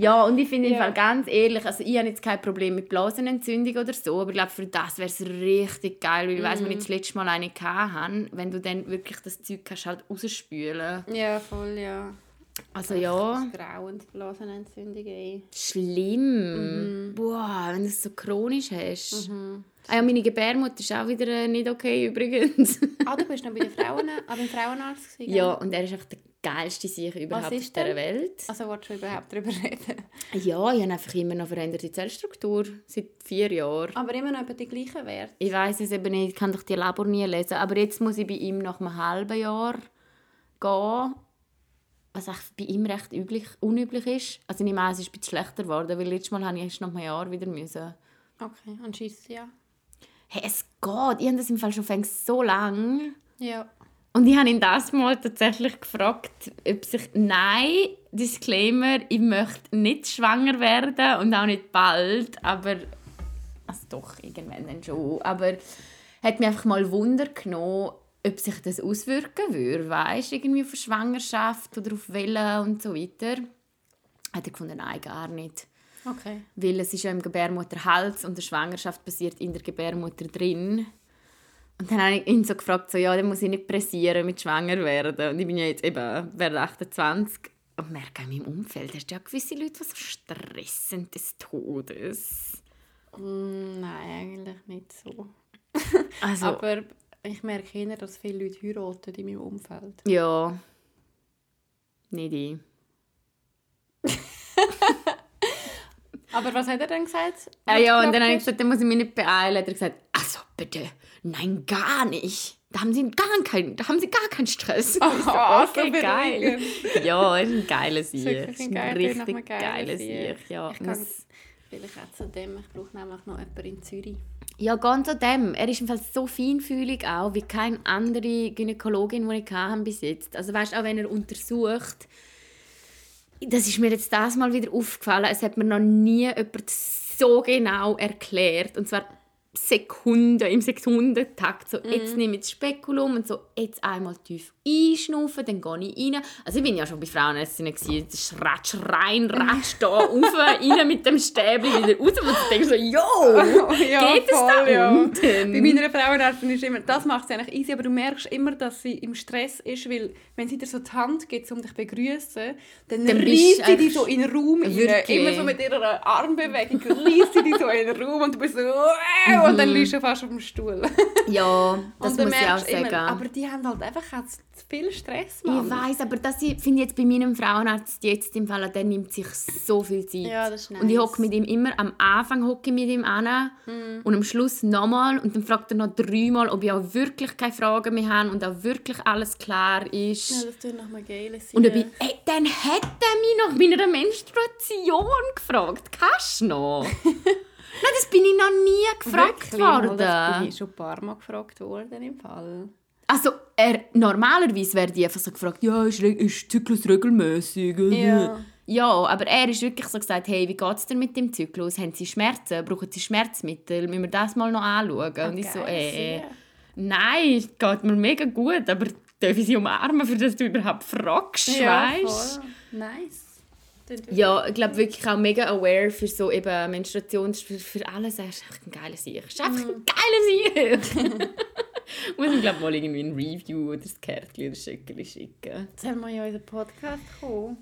Ja, und ich finde im Ja. Ganz ehrlich, also ich habe jetzt kein Problem mit Blasenentzündung oder so, aber ich glaube, für das wäre es richtig geil, weil ich weiss, wenn Mhm. ich das letzte Mal eine hatte, wenn du dann wirklich das Zeug kannst halt rausspülen. ja, voll, ja. Also ja, Das grauend, Blasenentzündung, ey. schlimm. Boah, wenn du es so chronisch hast. Ah ja, meine Gebärmutter ist auch wieder äh, nicht okay übrigens. Ah, du bist noch bei den Frauen, ah, beim Frauenarzt *laughs* gewesen, ja, und er ist einfach der geilste sich überhaupt ist auf dieser denn? Welt. Also willst du überhaupt darüber reden? Ja, ich habe einfach immer noch veränderte Zellstruktur. Seit vier Jahren. Aber immer noch über die gleichen Werte. Ich weiß es eben nicht, ich kann doch die Labor nie lesen. Aber jetzt muss ich bei ihm nach einem halben Jahr gehen. Was echt bei ihm recht üblich, unüblich ist. Also ich an, es ist ein bisschen schlechter geworden, weil letztes Mal habe ich erst nach einem Jahr wieder müssen. Okay, und schießt ja. Hey, es geht. Ich habe das im Fall schon so lang. Ja. Und ich habe ihn das mal tatsächlich gefragt, ob sich nein, Disclaimer, ich möchte nicht schwanger werden und auch nicht bald, aber also doch irgendwann dann schon. Aber hat mich einfach mal Wunder genommen, ob sich das auswirken würde, weißt irgendwie auf Schwangerschaft oder auf Wellen und so weiter. Hat er gefunden, nein, gar nicht. Okay. Weil es ist ja im Gebärmutterhals und die Schwangerschaft passiert in der Gebärmutter drin. Und dann habe ich ihn so gefragt, so, ja, dann muss ich nicht pressieren mit schwanger werden. Und ich bin ja jetzt eben, werde 28 und merke in meinem Umfeld, hast du ja gewisse Leute, die so stressen des Todes. Mm, nein, eigentlich nicht so. *laughs* Also, Aber ich merke eher, dass viele Leute heiraten in meinem Umfeld. ja. Nicht ich. *laughs* Aber was hat er dann gesagt? Ah, ja, und dann habe ich gesagt, dann muss ich mich nicht beeilen. Hat er gesagt, bitte, nein, gar nicht. Da haben sie gar keinen, da haben sie gar keinen Stress. *laughs* Ich so, okay, so geil. Ja, ist ein wirklich Ist ein einem richtig Sieg. Sieg. Ja, Ich kann vielleicht auch zu dem. Ich brauche nämlich noch jemanden in Zürich. ja, ganz an dem. Er ist im Fall so feinfühlig auch, wie keine andere Gynäkologin, die ich hatte bis jetzt. Also weißt auch wenn er untersucht, das ist mir jetzt das mal wieder aufgefallen, es hat mir noch nie jemand so genau erklärt. Und zwar Sekunden, im Sekundentakt. So, jetzt nehme ich das Spekulum und so, jetzt einmal tief einschnaufen, dann gehe ich rein. Also ich bin ja schon bei Frauenärztinnen das ratsch rein, ratsch da rauf, *laughs* rein mit dem Stäbchen wieder raus. Und ich denke so, yo, *laughs* geht es da unten? Bei meiner Frauenärztin ist immer, das macht sie eigentlich easy, aber du merkst immer, dass sie im Stress ist, weil wenn sie dir so die Hand gibt, um dich zu begrüßen, dann, Dann reißt du sie dich so in den Raum rein. Immer so mit ihrer Armbewegung reißt sie dich so in den Raum und du bist so «Wow!» und dann liegst du fast auf dem Stuhl. Ja, Mhm. *laughs* das muss ich auch merkst du sagen. immer, aber die haben halt einfach zu viel Stress, Ich Mann. weiß, aber das ich- finde ich jetzt bei meinem Frauenarzt jetzt im Fall, der nimmt sich so viel Zeit. Ja, das ist Und ich nice. hocke mit ihm immer, am Anfang hocke ich mit ihm an und am Schluss nochmal und dann fragt er noch dreimal, ob ich auch wirklich keine Fragen mehr habe und auch wirklich alles klar ist. Ja, das tut nach einem geilen Und ich, ey, dann hat er mich nach meiner Menstruation gefragt. Kannst du noch? *laughs* Nein, das bin ich noch nie gefragt worden. Das bin ich schon ein paar Mal gefragt worden im Fall. Also, er, normalerweise wäre die einfach so gefragt, ja, ist, ist Zyklus regelmäßig? Ja. Ja, aber er ist wirklich so gesagt, hey, wie geht es dir mit dem Zyklus? Haben Sie Schmerzen? Brauchen Sie Schmerzmittel? Müssen wir das mal noch anschauen? Und ich so, äh, nein, es geht mir mega gut, aber darf ich Sie umarmen, für das du überhaupt fragst, ja, weißt? voll. Nice. Ja, ich glaube wirklich auch mega aware für so eben Menstruation, für, für alles. Er ist einfach ein geiler Sieg. Er ist einfach ein geiler Sieg. *laughs* *laughs* Muss ich glaube mal irgendwie ein Review oder ein Kärtchen oder Schöckchen schicken. Sollen wir ja in unseren Podcast kommen?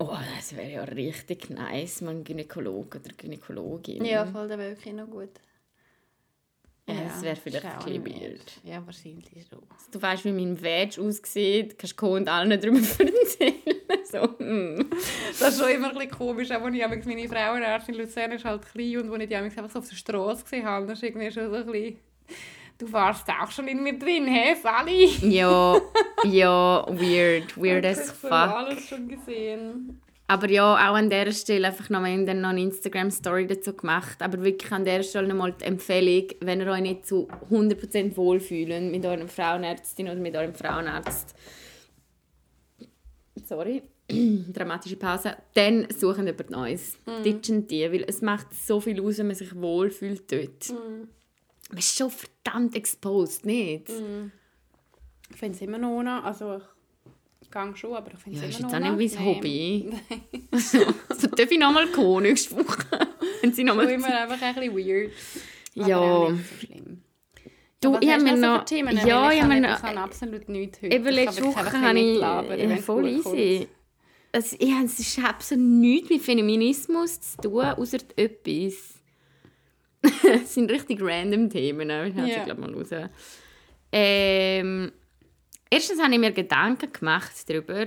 Oh, das wäre ja richtig nice, man Gynäkologe oder Gynäkologin. Ja, voll, der wäre wirklich noch gut. Ja, das wäre vielleicht ein bisschen weird. Ja, wahrscheinlich schon. Du weißt, wie mein Veg aussieht, kannst du und allen darüber *laughs* erzählen. so, mm. Das ist schon immer ein bisschen komisch, auch als ich meine Frauenärztin in Luzern ist halt klein und als ich die einfach so auf der Straße gesehen habe, das ist irgendwie schon so ein bisschen... Du warst auch schon in mir drin, hä, Sally? Ja, *laughs* ja, weird, weird as ich so fuck. alles schon gesehen. Aber ja, auch an dieser Stelle einfach noch, wir haben dann noch eine Instagram-Story dazu gemacht. Aber wirklich an dieser Stelle nochmal die Empfehlung, wenn ihr euch nicht zu 100% wohlfühlen mit eurer Frauenärztin oder mit eurem Frauenarzt. Sorry, *clears throat* dramatische Pause. Dann suchen jemand Neues. Mhm. Ditchen die, weil es macht so viel aus, wenn man sich wohlfühlt dort. Mhm. Man ist schon verdammt exposed, nicht? Ich finde es immer noch noch, also ich gehe schon, aber ich finde Ja, es ist immer jetzt noch auch nicht mein unangenehm. Hobby. *laughs* *laughs* so, so darf ich nochmal kommen nächste Woche. *laughs* Wenn sie noch Schon mal immer einfach ein bisschen weird. Aber Ja. nicht so schlimm. Du, ich habe mir so noch... Themen? Ja, ich habe mir noch... Ich habe absolut nichts heute. Eben Ich letzte Woche habe ich... mitlabern, Ja, voll easy. Also, ich habe, es ist absolut nichts mit Feminismus zu tun, außer etwas. *laughs* Es sind richtig random Themen, ich habe sie glaube mal raus. Ähm, erstens habe ich mir Gedanken gemacht darüber,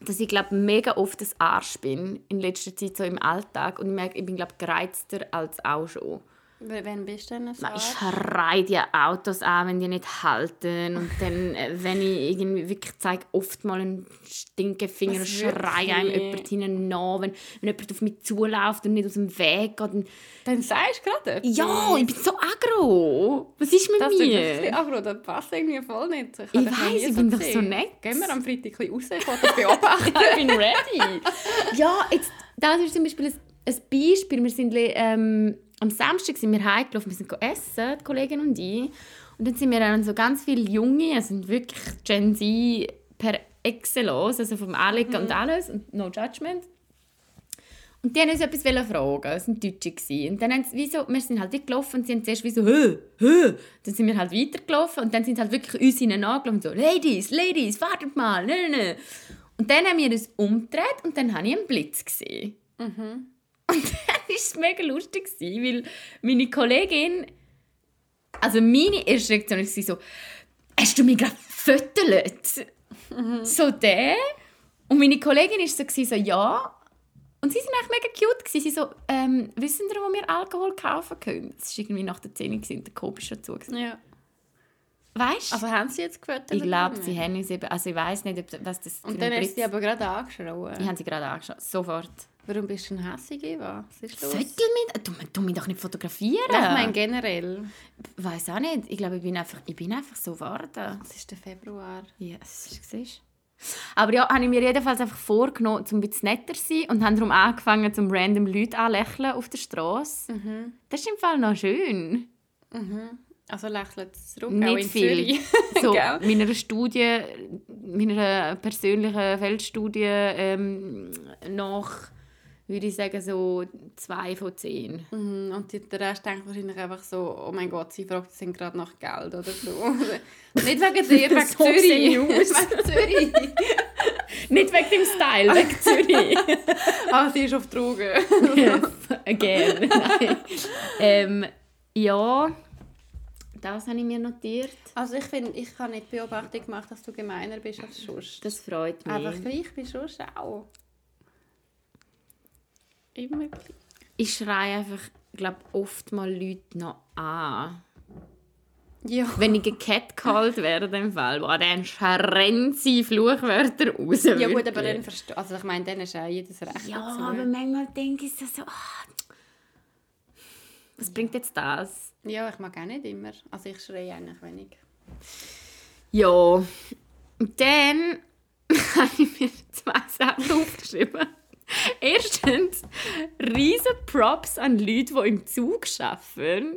dass ich glaube mega oft ein Arsch bin in letzter Zeit so im Alltag und ich merke, ich bin glaube gereizter als auch schon. W- Wann bist du denn so? Ich schreie die Autos an, wenn die nicht halten. Und dann, äh, wenn ich irgendwie wirklich zeige, oft mal einen Stinkefinger schreie einem jemand hinten nach. Wenn, wenn jemand auf mich zuläuft und nicht aus dem Weg geht. Dann, Dann sagst du gerade etwas. ja, ich bin so aggro. Was ist mit Das ist mir? wirklich agro, das passt irgendwie voll nicht. Ich weiss, nie ich bin doch so nett. Gehen wir am Freitag ein bisschen raus, ich beobachten. *laughs* ich bin ready. ja, jetzt, das ist zum Beispiel ein, ein Beispiel. Wir sind ähm, am Samstag sind wir heimgelaufen, wir sind essen, die Kollegin und ich. Und dann sind wir dann so ganz viele Junge, also wirklich Gen Z per excellence, also vom Anlegen und alles, und no judgment. Und die haben uns etwas fragen es waren Deutsche. gewesen. Und dann haben sie, wie so, wir sind halt gelaufen und sie haben zuerst wie so, hö, hö. Dann sind wir halt weitergelaufen und dann sind sie halt wirklich uns hinein angelaufen und so, Ladies, Ladies, wartet mal, ne, ne, ne. Und dann haben wir uns umgedreht und dann habe ich einen Blitz gesehen. Und *laughs* dann war es mega lustig, gewesen, weil meine Kollegin, also meine erste Reaktion war so, hast du mich gerade gefüttert? *laughs* So der. Und meine Kollegin war so, gewesen, so ja. Und sie waren eigentlich mega cute. Gewesen. Sie so, ähm, wissen Sie, wo wir Alkohol kaufen können? Das war irgendwie nach der 10 Uhr und der ist dazu. Ja. Weißt du? Also haben sie jetzt gefüttert? ich glaube, sie haben uns eben, also ich weiß nicht, ob, was das Und dann hast du sie aber gerade angeschrien. Ich habe sie gerade angeschaut, sofort. Warum bist du denn hässig? Was ist los? Viertel mit? Du, du mich doch nicht fotografieren. Ich meine generell. weiß auch nicht. Ich glaube, ich bin einfach, ich bin einfach so geworden. Es ist der Februar. Yes. Siehst du? Aber ja, habe ich mir jedenfalls einfach vorgenommen, um ein bisschen netter zu sein und habe darum angefangen, zum random Leute anlächeln auf der Straße. Das ist im Fall noch schön. Also lächelt es zurück, auch Nicht in viel. *laughs* So, *laughs* meiner Studie, meiner persönlichen Feldstudie ähm, nach, würde ich sagen, so zwei von zehn. Mhm, Und die- der Rest denkt wahrscheinlich einfach so, oh mein Gott, sie fragt sind gerade nach Geld oder so. *laughs* Nicht wegen dir, wegen So Zürich. wegen Zürich. *laughs* Nicht wegen dem Style, wegen Zürich. *laughs* ah, sie ist auf Drogen. yes, again. Ähm, ja, das habe ich mir notiert. Also ich finde, ich habe nicht Beobachtung gemacht, dass du gemeiner bist als sonst. Das freut mich. Einfach gleich du sonst auch. Immer gleich. ich schreie einfach, glaube oft mal Leute noch an. Ja. Wenn ich gecatcalled *laughs* wäre in dem Fall, boah, dann schreien sie Fluchwörter raus. Ja gut, aber dann verstehe Also ich meine, dann ist auch jedes Recht Ja, dazu. aber manchmal denke ich so, ah, was bringt jetzt das? Ja, ich mag auch nicht immer. Also ich schreie eigentlich wenig. Ja, und dann *laughs* habe ich mir zwei Sachen aufgeschrieben. *laughs* Erstens, riesen Props an Leute, die im Zug arbeiten.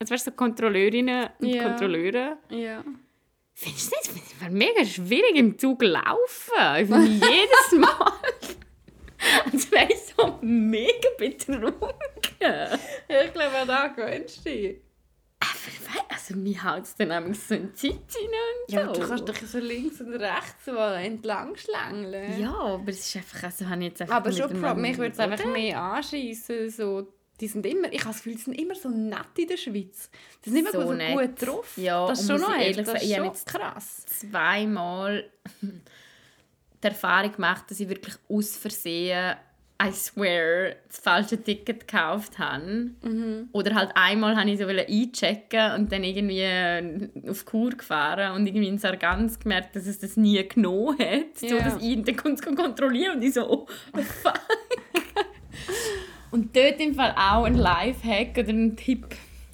Also weißt du, so Kontrolleurinnen und Ja. Kontrolleure. Ja. Findest du nicht? Es mega schwierig im Zug laufen. Ich finde *laughs* jedes Mal, als wäre ich so mega betrunken. Ich glaube, da gewöhnst du dich. Also mir haut es dann nämlich so in die Zeit und Ja, so. du kannst dich so links und rechts so entlang schlängeln. Ja, aber es ist einfach, also habe ich jetzt einfach Aber schon Pro mich würde es einfach mehr anschießen. So, die sind immer, ich habe das Gefühl, die sind immer so nett in der Schweiz. Die sind immer So so, nett. gut drauf. Ja, das ist schon noch ehrlich das ist schon jetzt- krass. zweimal *laughs* die Erfahrung gemacht, dass ich wirklich aus Versehen, I swear, das falsche Ticket gekauft habe. Oder halt einmal habe ich so einchecken und dann irgendwie äh, auf Kur gefahren und irgendwie in Sargans gemerkt, dass es das nie genommen hat. So, Ja. dass ich konnte es kontrollieren und ich so, oh, *laughs* fuck. und dort im Fall auch ein Lifehack oder ein Tipp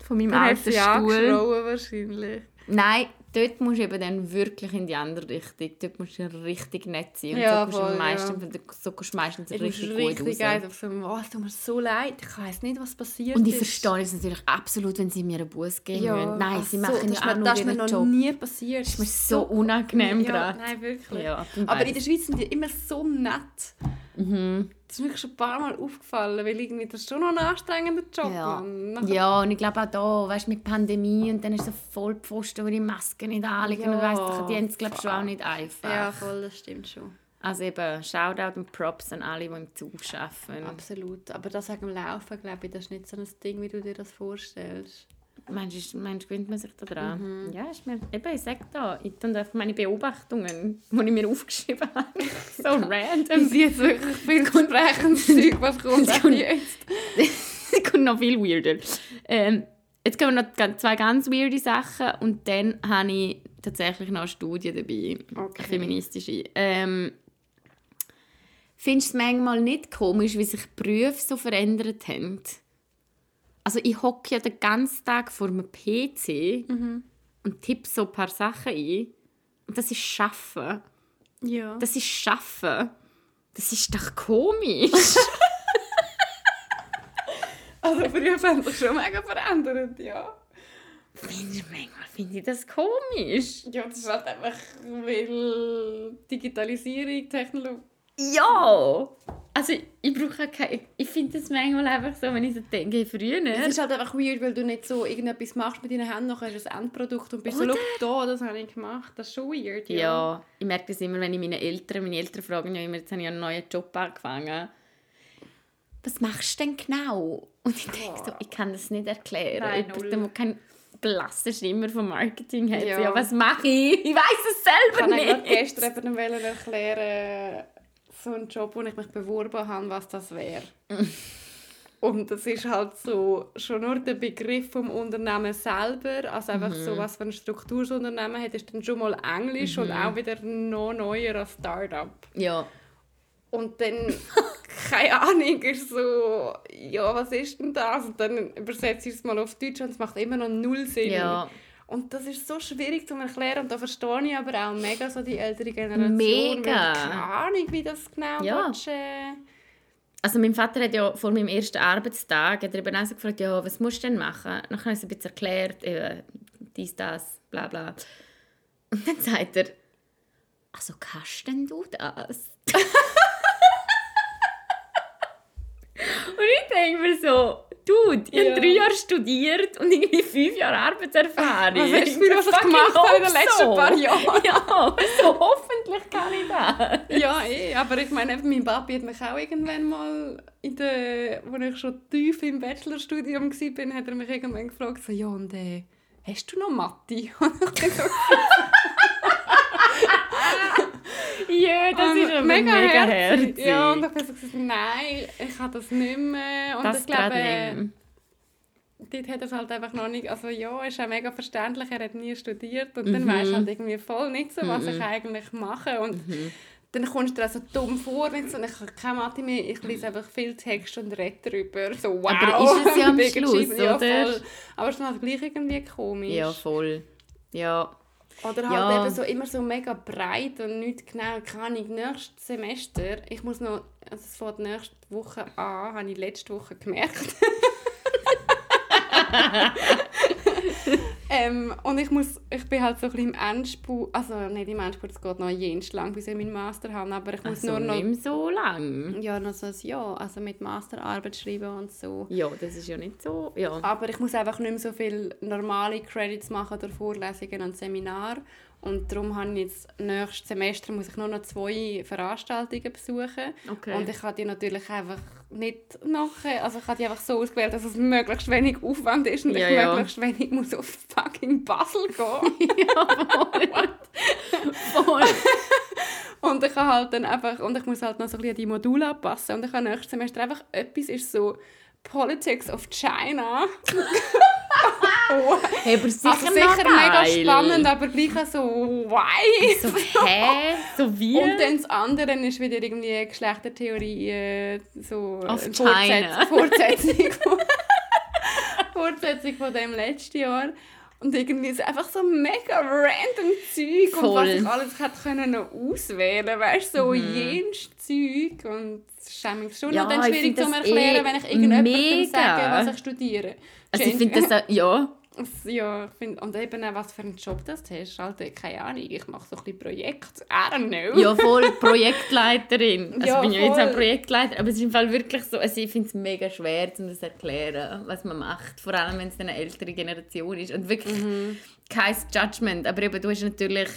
von meinem alten Stuhl. wahrscheinlich. Nein, dort musst du eben dann wirklich in die andere Richtung. Dort musst du richtig nett sein. Und Ja, so, kommst du meistens, ja. so kommst du meistens Ich richtig, gut richtig raus. einfach so, oh, es tut mir so leid, ich weiß nicht, was passiert Und ich ist. verstehe es natürlich absolut, wenn sie mir einen Bus geben Ja, wollen. Nein, sie so, machen das ist ja mir, auch nur das ist mir noch Job. nie passiert. Das ist mir so unangenehm ja, gerade. Nein, wirklich. Ja, Aber in der Schweiz sind die immer so nett. Das ist mir schon ein paar Mal aufgefallen, weil irgendwie das ist schon noch ein anstrengender Job. Ja. Und ja, und ich glaube auch da, weißt du, mit Pandemie und dann ist so voll Pfosten, wo die Masken nicht anlegen und Ja, weiss, die haben es glaube schon auch nicht einfach. ja, voll, das stimmt schon. Also eben, Shoutout und Props an alle, die im Zug arbeiten. Absolut. Aber das wegen dem Laufen, glaube ich, das ist nicht so ein Ding, wie du dir das vorstellst. Meinst du, meinst, gewöhnt man sich da dran? Mhm. Ja, ist mir, eben, ich sage da, ich tue einfach meine Beobachtungen, die ich mir aufgeschrieben habe, *laughs* so random. Sie jetzt wirklich viel entsprechendes Zeug, was *laughs* kommt Es kommt- jetzt. *laughs* Es kommt noch viel weirder. Ähm, jetzt kommen noch zwei ganz weirde Sachen und dann habe ich tatsächlich noch eine Studie dabei, Okay. eine feministische. Ähm, Findest du es manchmal nicht komisch, wie sich Berufe so verändert haben? Also ich hocke ja den ganzen Tag vor einem PC und tippe so ein paar Sachen ein. Und das ist Schaffen. Ja. Das ist Schaffen. Das ist doch komisch. *laughs* Also Berufe haben sich schon mega verändert, ja. ich, manchmal finde ich das komisch. Ja, das ist halt einfach, weil Digitalisierung, Technologie... Ja! Also ich brauche keine... Ich finde das manchmal einfach so, wenn ich so denke, früher... Es ist halt einfach weird, weil du nicht so irgendetwas machst mit deinen Händen, nachher hast du ein Endprodukt und bist Oder? so, «Schau, da, das habe ich gemacht». Das ist schon weird, ja. Ja, ich merke das immer, wenn ich meine Eltern, meine Eltern fragen ja immer, jetzt habe ich einen neuen Job angefangen. Was machst du denn genau? Und ich denke so, ich kann das nicht erklären. Nein, null. der kein blasser Schimmer vom Marketing hat. Ja. Ja. was mache ich? Ich weiß es Ich selber habe gerade nicht. gestern jemandem wollen erklären, so einen Job, wo ich mich beworben habe, was das wäre. *laughs* Und das ist halt so, schon nur der Begriff vom Unternehmen selber, also einfach Mhm. so, was für eine Struktur das Unternehmen hat, ist dann schon mal Englisch und Mhm. auch wieder noch neuer als Startup. Ja, Und dann, *laughs* keine Ahnung, ist so, ja, was ist denn das? Und dann übersetze ich es mal auf Deutsch und es macht immer noch null Sinn. ja. Und das ist so schwierig zu erklären und da verstehe ich aber auch mega so die ältere Generation. Mega. weil Keine Ahnung, wie das genau Ja. willst, äh, Also mein Vater hat ja vor meinem ersten Arbeitstag hat er eben auch so gefragt, ja, was musst du denn machen? Dann habe ich es ein bisschen erklärt, eben, dies, das, bla bla. Und dann sagt er, also kannst denn du das? *laughs* und ich denke mir so, Dude, ich Ja. habe drei Jahre studiert und irgendwie fünf Jahre Arbeitserfahrung. Was hast du für was ich Fucking gemacht habe in den letzten so. paar Jahren? Ja, so hoffentlich kann ich das. Ja, eh, aber ich meine, mein Papi hat mich auch irgendwann mal, in der, als ich schon tief im Bachelorstudium war, hat er mich irgendwann gefragt, so, ja und äh, hast du noch Mathe? *laughs* Und ich so, Ja, das Und ist aber mega, mega herzig. Ja, und ich habe gesagt, nein, ich habe das nicht mehr. Und das ich glaube, dort hat er es halt einfach noch nicht, also ja, ist auch mega verständlich, er hat nie studiert und dann Mhm. weisst du halt irgendwie voll nicht so, was ich eigentlich mache und Mhm. dann kommst du dir so dumm vor, nicht so, ich habe keine Mathe mehr, ich lese einfach viel Text und rede darüber, so wow. Aber ist es ja am *laughs* Schluss, Achievement, ja, oder? voll. Aber es ist dann halt gleich irgendwie komisch. Ja, voll. Ja. Oder halt Ja. eben so immer so mega breit und nicht genau, keine Ahnung, nächstes Semester, ich muss noch, also es fängt nächste Woche an, habe ich letzte Woche gemerkt. *laughs* *laughs* ähm, und ich muss, ich bin halt so ein bisschen im Endspurt, also nicht im Endspurt, es geht noch jenst lang, bis ich meinen Master habe, aber ich muss Also nur noch, nicht so lang. ja, noch so ein Jahr, also mit Masterarbeit schreiben und so. Ja, das ist ja nicht so. Ja. Aber ich muss einfach nicht mehr so viele normale Credits machen durch Vorlesungen und Seminare. Und darum habe ich jetzt nächstes Semester muss ich nur noch zwei Veranstaltungen besuchen. Okay. Und ich habe die natürlich einfach nicht nachher, also ich habe die einfach so ausgewählt, dass es möglichst wenig Aufwand ist und Ja, ich ja. möglichst wenig muss auf fucking Basel gehen. *laughs* Voll. *laughs* Und ich habe halt dann einfach, und ich muss halt noch so ein bisschen die Module anpassen. Und ich habe nächstes Semester einfach etwas, ist so Politics of China. *laughs* Hey, aber sicher, Also sicher mega spannend, aber gleich auch so, why? So, hä? So wie? Und dann das andere ist wieder irgendwie Geschlechtertheorie, äh, so Of eine China. Fortsetzung, *laughs* Fortsetzung von dem letzten Jahr. Und irgendwie ist einfach so mega random Zeug und Voll. was ich alles hätte können noch auswählen weißt du, so jenes Zeug und manchmal schon Ja, noch dann schwierig zu erklären, eh wenn ich irgendjemandem mega. sage, was ich studiere. also ich finde das ja. Ja, ich find, und eben auch, was für einen Job das hast. Alter, keine Ahnung, ich mache so ein bisschen Projekte. I don't know. Ja, voll Projektleiterin. *laughs* Also Ja, ich bin ja jetzt auch. Projektleiter, aber es ist im Fall wirklich so, also ich finde es mega schwer, um das zu erklären, was man macht. Vor allem, wenn es eine ältere Generation ist. Und wirklich Mhm. kein Judgment, aber eben, du hast natürlich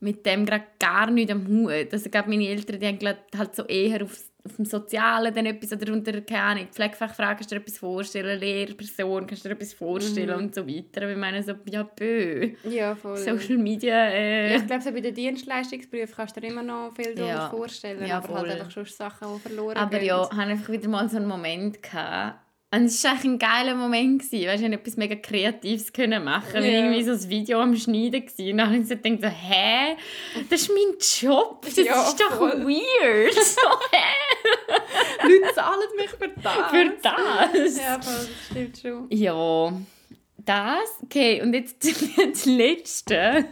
mit dem gerade gar nichts am Hut. Also gerade meine Eltern, die haben halt so eher auf, auf dem Sozialen dann etwas oder unter, keine Ahnung, Pflegefachfragen, kannst du dir etwas vorstellen, Lehrperson, kannst du dir etwas vorstellen Mhm. und so weiter. Aber ich meine so, ja, bö. Ja, voll. Social Media, äh, Ja, ich glaube, so bei den Dienstleistungsberufen kannst du dir immer noch viel Ja. vorstellen, Ja, aber halt voll. einfach schon Sachen, die verloren Aber gehen. ja, ich hatte einfach wieder mal so einen Moment. Gehabt. Und es war eigentlich ein geiler Moment. Gewesen. Weißt du, ich konnte etwas mega Kreatives können machen. Ich war irgendwie so ein Video am Schneiden. Gewesen. Und dann habe ich so gedacht, so, hä? Das ist mein Job? Das Ja, ist doch voll. weird. *laughs* So, hä? Leute zahlen mich für das. Für das? Ja, voll, das stimmt schon. Ja, das. Okay, und jetzt das Letzte.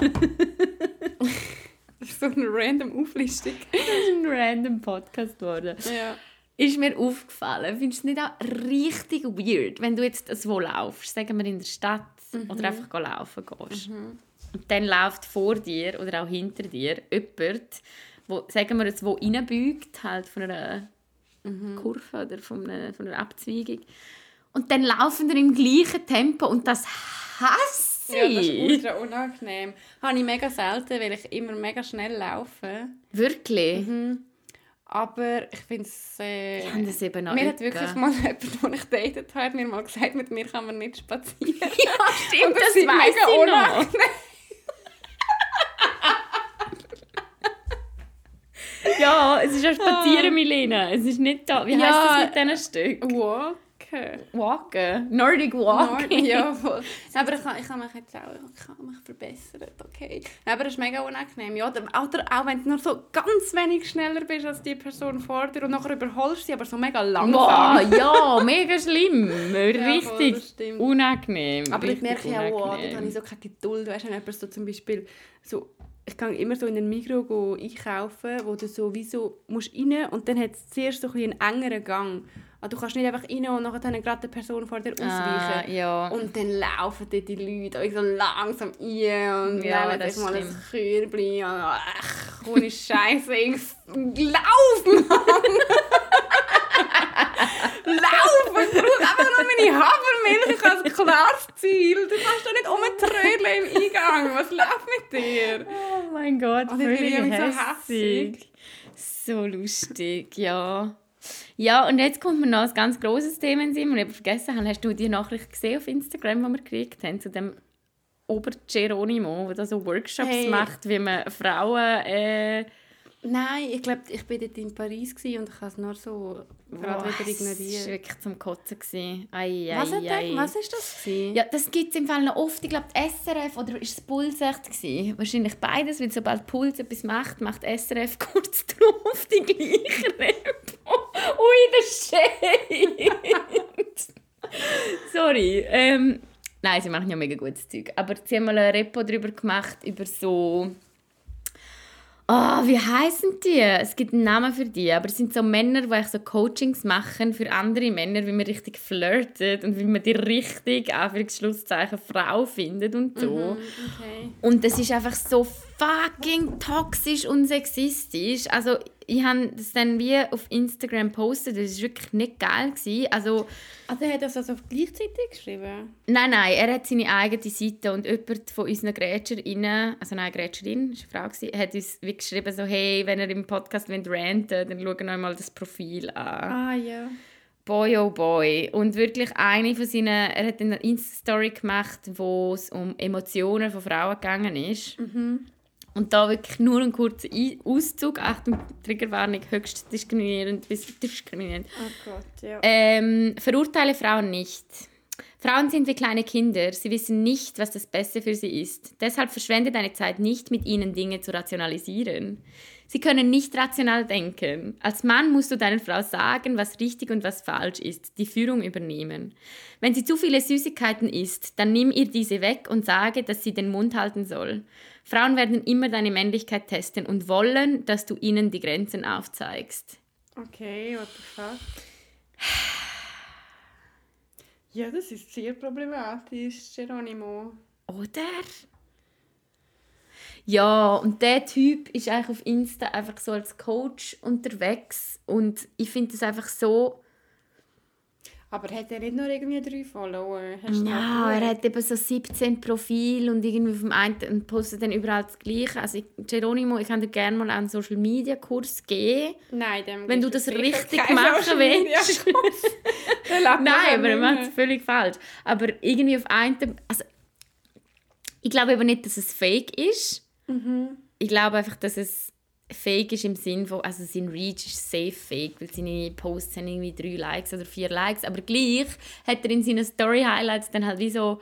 Das ist so eine random Auflistung. Das ist ein random Podcast geworden. Ja. Ist mir aufgefallen. Findest du es nicht auch richtig weird, wenn du jetzt so laufst, sagen wir in der Stadt oder einfach laufen gehst. Und dann läuft vor dir oder auch hinter dir jemand, wo, sagen wir jetzt, wo reinbeugt, halt von einer Kurve oder von einer, von einer Abzweigung. Und dann laufen wir im gleichen Tempo und das hasse Ja, das ist ich. ultra unangenehm. Habe ich mega selten, weil ich immer mega schnell laufe. Wirklich. Aber ich finde es... Äh, Ich habe das eben noch mir hat wirklich mal *laughs* jemand, den ich datet habe, hat mir mal gesagt, mit mir kann man nicht spazieren. *laughs* Ja, stimmt, Und das das, mega ich noch. *laughs* Ja, es ist ein Spazieren, Milena. Es ist nicht da. Wie Ja. heisst das mit diesen Stück? Walken. Walken. Nordic Walking. ja, *laughs* voll. Aber ich, kann- ich kann mich jetzt auch ich kann mich verbessern, okay. Aber es ist mega unangenehm. Ja, oder, oder auch wenn du nur so ganz wenig schneller bist als die Person vor dir und nachher überholst sie, aber so mega langsam. Wow, ja, *laughs* mega schlimm. voll, Richtig das stimmt. unangenehm. Aber ich richtig merke ja auch, dort unangenehm. habe ich so keine Geduld. Weißt du, wenn jemand so zum Beispiel so, ich kann immer so in den Migros go einkaufen, wo du so wie so musst rein und dann hat es zuerst so ein einen engeren Gang. Also du kannst nicht einfach rein und nachher dann gerade die Person vor dir ausweichen. Ah, ja. Und dann laufen dort die Leute so langsam rein und Ja, nehmen das mal ein. Kürbli und ach, ohne Scheiße, ich *laughs* lauf, Mann! *laughs* Lauf! Ich brauche einfach nur meine Hafermilch als klares Ziel. Du kannst doch nicht umtrödeln im Eingang. Was läuft mit dir? Oh mein Gott, Oh, völlig irgendwie so hässig. So lustig, ja. Ja, und jetzt kommt mir noch ein ganz grosses Thema in Sinn, ich vergessen habe. Hast du die Nachricht gesehen auf Instagram, die wir gekriegt haben, zu dem Ober Geronimo, der so Workshops Hey. macht, wie man Frauen... Äh, Nein, ich glaube, ich war dort in Paris und ich habe es nur so gerade wieder Es war ignoriert. wirklich zum Kotzen. Ei, ei, Was, der, ei. was ist das? Gewesen? Ja, das gibt es im Fall noch oft. Ich glaube, SRF oder ist es Puls echt gewesen? Wahrscheinlich beides, weil sobald Puls etwas macht, macht SRF *laughs* kurz drauf die gleiche Repo. Ui, das schämt. *laughs* Sorry. Ähm, nein, sie machen ja mega gutes Zeug. Aber sie haben mal ein Repo darüber gemacht, über so... Ah, wie heißen die? Es gibt einen Namen für die, aber es sind so Männer, die so Coachings machen für andere Männer, wie man richtig flirtet und wie man die richtig, Anführungsschlusszeichen, Frau findet und so. Okay. Und es ist einfach so fucking toxisch und sexistisch. Also ich habe das dann wie auf Instagram postet, das war wirklich nicht geil. Gewesen. Also Also er hat das also gleichzeitig geschrieben? Nein, nein, er hat seine eigene Seite und jemand von unseren Grätscherinnen, also nein, Grätscherin, das war eine Frau, gewesen, hat uns wie geschrieben, so, hey, wenn ihr im Podcast wollt ranten dann schaut euch mal das Profil an. Ah ja. Boy, oh boy. Und wirklich eine von seinen, er hat eine Insta-Story gemacht, wo es um Emotionen von Frauen gegangen ist. Und da wirklich nur ein kurzer Auszug, Achtung, Triggerwarnung, höchst diskriminierend bis diskriminierend. Oh Gott, ja. Ähm, verurteile Frauen nicht. Frauen sind wie kleine Kinder. Sie wissen nicht, was das Beste für sie ist. Deshalb verschwende deine Zeit nicht, mit ihnen Dinge zu rationalisieren. Sie können nicht rational denken. Als Mann musst du deiner Frau sagen, was richtig und was falsch ist, die Führung übernehmen. Wenn sie zu viele Süßigkeiten isst, dann nimm ihr diese weg und sage, dass sie den Mund halten soll. Frauen werden immer deine Männlichkeit testen und wollen, dass du ihnen die Grenzen aufzeigst. Okay, what the fuck? Ja, das ist sehr problematisch, Geronimo. Oder? Ja, und der Typ ist eigentlich auf Insta einfach so als Coach unterwegs und ich finde das einfach so... Aber hat er nicht nur irgendwie drei Follower? Hast Ja, er hat eben so 17 Profile und irgendwie auf dem einen und postet dann überall das Gleiche. Also ich, Geronimo, ich kann dir gerne mal einen Social Media Kurs geben, Nein, dem wenn du das richtig machen willst. *laughs* *laughs* Nein, aber er macht es völlig falsch. Aber irgendwie auf einen... Also, ich glaube eben nicht, dass es fake ist. Ich glaube einfach, dass es fake ist im Sinn von, also sein Reach ist safe fake, weil seine Posts haben irgendwie drei Likes oder vier Likes, aber gleich hat er in seinen Story-Highlights dann halt wie so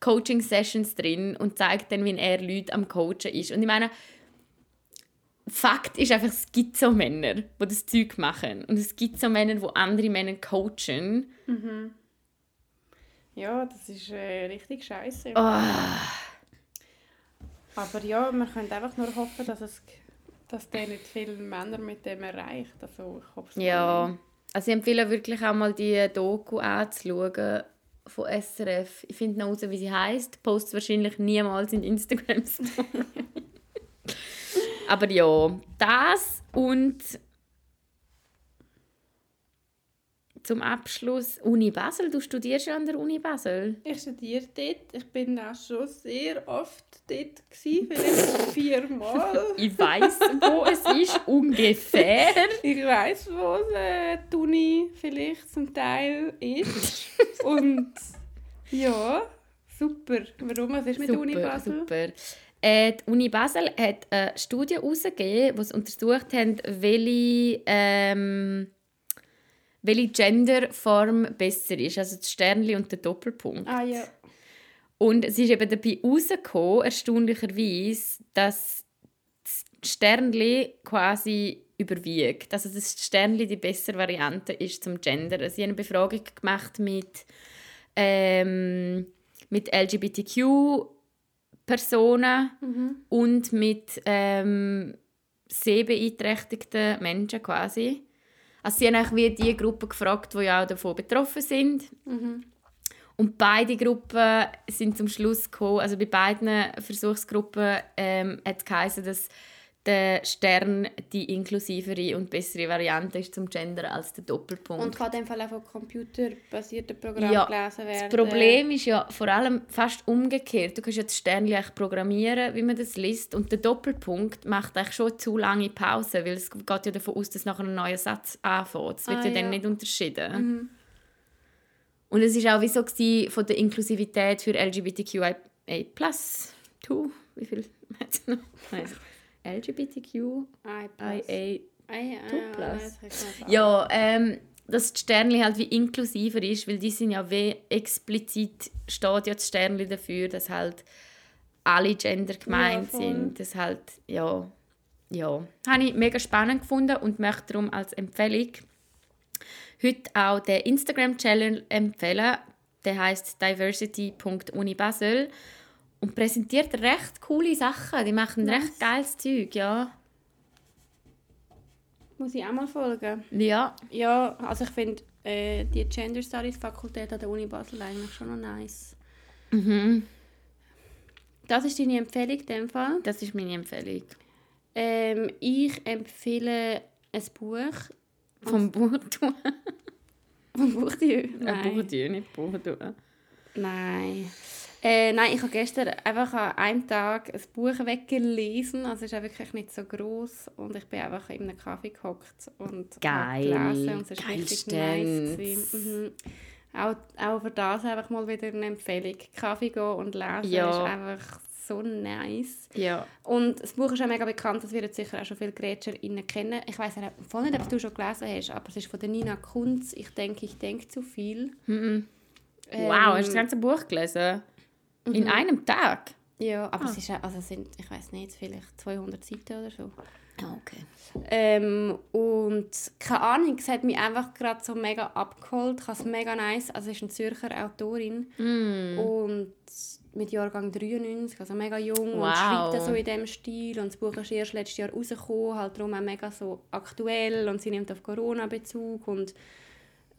Coaching-Sessions drin und zeigt dann, wie er Leute am Coachen ist. Und ich meine, Fakt ist einfach, es gibt so Männer, die das Zeug machen. Und es gibt so Männer, die andere Männer coachen. Ja, das ist äh, richtig scheiße. Oh, Aber ja, man könnte einfach nur hoffen, dass, es, dass der nicht viele Männer mit dem erreicht. Also, ich ja. Also ich empfehle wirklich auch mal die Doku anzuschauen. von SRF. Ich finde noch raus, wie sie heißt. Postet wahrscheinlich niemals in Instagram. *laughs* Aber ja, das und zum Abschluss Uni Basel. Du studierst ja an der Uni Basel. Ich studiere dort. Ich bin auch schon sehr oft dort gewesen, vielleicht viermal. *laughs* Ich weiß, wo es ist ungefähr. Ich weiß, wo äh, die Uni vielleicht zum Teil ist. Und ja, super. Warum? Was ist mit der Uni Basel? Super. Äh, die Uni Basel hat eine Studie herausgegeben, die untersucht hat, welche, ähm, welche Genderform besser ist. Also das Sternli und der Doppelpunkt. Ah ja. Und es ist eben dabei herausgekommen, erstaunlicherweise, dass das Sternli quasi überwiegt. Also das Sternli die bessere Variante ist zum Gender. Sie haben eine Befragung gemacht mit, ähm, mit LGBTQ Personen Mhm. und mit ähm, sehbeeinträchtigten Menschen quasi. Also sie haben wie die Gruppe gefragt, die ja auch davon betroffen sind. Mhm. Und beide Gruppen sind zum Schluss gekommen, also bei beiden Versuchsgruppen ähm, hat es geheißen, dass der Stern die inklusivere und bessere Variante ist zum Gender als der Doppelpunkt. Und kann in dem Fall auch von computerbasierten Programmen Ja, gelesen werden. Das Problem ist ja vor allem fast umgekehrt. Du kannst ja das Sternchen eigentlich programmieren, wie man das liest. Und der Doppelpunkt macht eigentlich schon zu lange Pause, weil es geht ja davon aus, dass nachher ein neuer Satz anfängt. Das wird Ah, ja, dann ja. nicht unterschieden. Mhm. Und es war auch wie so von der Inklusivität für LGBTQIA+. Two, wie viel hat es noch? Nein. LGBTQIA. Ja, das ähm, dass das Sternli halt wie inklusiver ist, weil die sind ja wie explizit steht ja das Sternli dafür, dass halt alle Gender gemeint Ja, sind, dass halt ja ja, habe ich mega spannend gefunden und möchte darum als Empfehlung heute auch den Instagram Channel empfehlen. Der heißt diversity.unibasel und präsentiert recht coole Sachen. Die machen Nice. recht geiles Zeug, ja. Muss ich auch mal folgen? Ja, Ja, also ich finde äh, die Gender Studies Fakultät an der Uni Basel eigentlich schon noch nice. mhm. Das ist deine Empfehlung in dem Fall. das ist meine Empfehlung. Ähm, ich empfehle ein Buch Vom Bourdieu. vom Buchdieu. Nein. Nein. Bourdieu, nicht Bourdieu. Nein. Äh, nein, ich habe gestern einfach an einem Tag ein Buch weggelesen. Also es ist auch wirklich nicht so groß und ich bin einfach in einem Kaffee gehockt und Geil. gelesen und es ist richtig nice. Gewesen. Mhm. Auch, auch für das einfach mal wieder eine Empfehlung. Kaffee gehen und lesen Ja. ist einfach so nice. Ja. Und das Buch ist auch mega bekannt, das werden sicher auch schon viele GrätscherInnen kennen. Ich weiß voll nicht, ob du schon gelesen hast, aber es ist von der Nina Kunz. Ich denke, ich denke zu viel. Ähm, Wow, hast du das ganze Buch gelesen? In einem Tag? Ja, aber Ah. es ist also sind, ich weiß nicht, vielleicht 200 Seiten oder so. Ah, okay. Ähm, und keine Ahnung, es hat mich einfach gerade so mega abgeholt. Ich habe es mega nice. Also es ist eine Zürcher Autorin Mm. und mit Jahrgang 93, also mega jung und Wow. schreibt dann so in diesem Stil. Und das Buch ist erst letztes Jahr rausgekommen, halt darum auch mega so aktuell und sie nimmt auf Corona Bezug und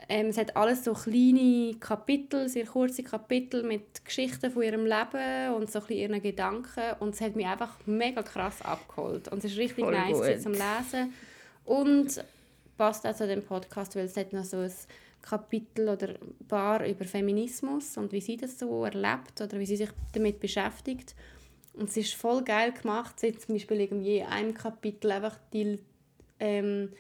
ähm, es hat alles so kleine Kapitel, sehr kurze Kapitel mit Geschichten von ihrem Leben und so ein bisschen ihren Gedanken. Und es hat mich einfach mega krass abgeholt. Und es ist richtig Voll nice gut. zum Lesen. Und passt auch zu dem Podcast, weil es hat noch so ein Kapitel oder ein paar über Feminismus und wie sie das so erlebt oder wie sie sich damit beschäftigt. Und es ist voll geil gemacht, sie hat zum Beispiel irgendwie in einem Kapitel einfach die ähm,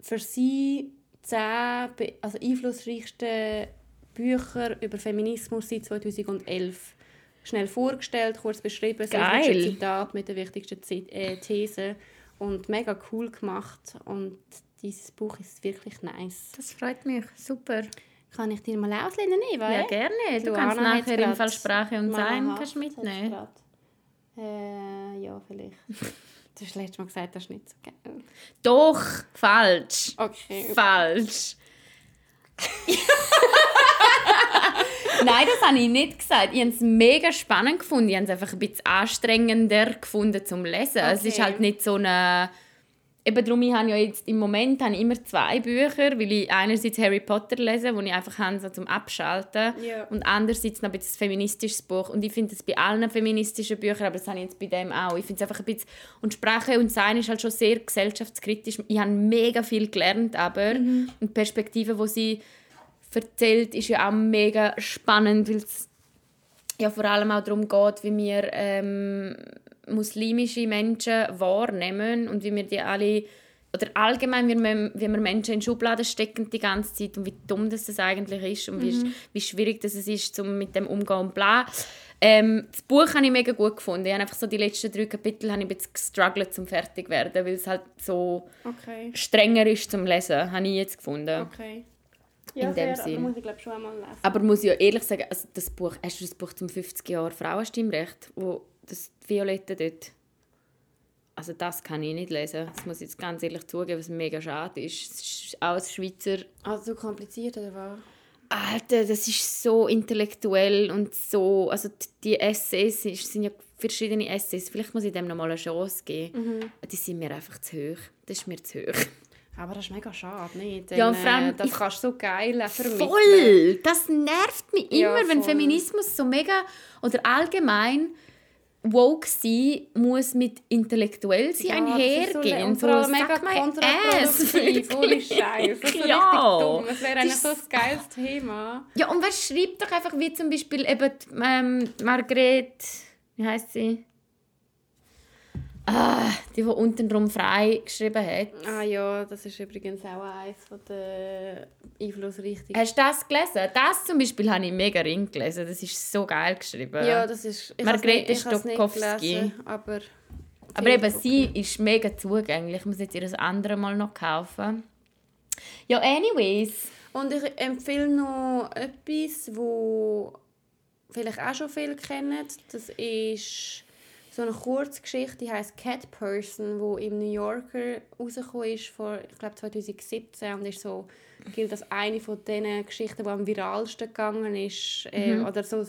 für sie zehn also einflussreichsten Bücher über Feminismus seit 2011 schnell vorgestellt, kurz beschrieben, das Geil. wichtigste Zitat mit den wichtigsten Zi- äh, Thesen und mega cool gemacht und dieses Buch ist wirklich nice. Das freut mich. Super. Kann ich dir mal auslehnen, Eva? Ja, gerne. Du, Du, kannst Anna nachher im Fall Sprache und Sein mitnehmen. Äh, ja, vielleicht. *laughs* Du hast letztes Mal gesagt, das ist nicht so geil. Doch, falsch. Okay. Falsch. *laughs* Nein, das habe ich nicht gesagt. Ich habe es mega spannend gefunden. Ich habe es einfach ein bisschen anstrengender gefunden zum Lesen. Es ist Okay. halt nicht so eine eben darum, ich habe ja jetzt im Moment habe ich immer zwei Bücher, weil ich einerseits Harry Potter lese, wo ich einfach habe, so zum Abschalten. Ja. und andererseits noch ein bisschen feministisches Buch. Und ich finde das bei allen feministischen Büchern, aber das habe ich jetzt bei dem auch, ich finde es einfach ein bisschen, und Sprache und Sein ist halt schon sehr gesellschaftskritisch, ich habe mega viel gelernt, aber und die Perspektive, wo sie erzählt, ist ja auch mega spannend, weil es ja vor allem auch darum geht, wie wir ähm, muslimische Menschen wahrnehmen und wie wir die alle oder allgemein, wie wir, wie wir Menschen in Schubladen stecken die ganze Zeit und wie dumm das, das eigentlich ist und wie, wie schwierig das es ist, um mit dem umzugehen und bla. Ähm, das Buch habe ich mega gut gefunden. Ich habe einfach so die letzten drei Kapitel habe ich ein bisschen gestruggelt, um fertig zu werden, weil es halt so Okay. strenger ist zum Lesen, habe ich jetzt gefunden. Okay. In dem Sinn. muss ich glaube schon einmal lesen. Aber muss ich ja ehrlich sagen, also das Buch, hast du das Buch zum 50 Jahr Frauenstimmrecht, wo das Violette dort, also das kann ich nicht lesen. Das muss ich jetzt ganz ehrlich zugeben, was mega schade ist. Es ist auch Schweizer Also so kompliziert oder was? Alter, das ist so intellektuell und so, also die Essays es sind ja verschiedene Essays. Vielleicht muss ich dem noch mal eine Chance geben. Die sind mir einfach zu hoch. Das ist mir zu hoch. Aber das ist mega schade, nicht? Ja, und Denn, vor allem, äh, das ich- kannst du so geil vermitteln. Voll! Das nervt mich Ja, immer, wenn voll. Feminismus so mega oder allgemein woke sein muss mit intellektuell sein Ja, das ist einhergehen. So, und allem mega kontraproduktiv, ohne. Scheiß. Das ist so Ja. richtig dumm. Es wäre Das eigentlich so ein geiles Thema. Ja, und was schreibt doch einfach wie zum Beispiel eben ähm, Margret, wie heißt sie? Ah, die, die untenrum frei geschrieben hat. Ah ja, das ist übrigens auch eines von der einflussreichsten. Hast du das gelesen? Das zum Beispiel habe ich mega ring gelesen. Das ist so geil geschrieben. Ja, das ist... ich Margrethe nicht- Stokowski. gelesen, Aber, Aber eben, sie ist mega zugänglich. Ich muss jetzt ihr das andere Mal noch kaufen. Ja, anyways. Und ich empfehle noch etwas, wo vielleicht auch schon viele kennen. Das ist so eine Kurzgeschichte, die heißt Cat Person, wo im New Yorker rausgekommen ist vor, ich glaube 2017 und ist so gilt als eine von den Geschichten, die am viralsten gegangen ist äh, oder so,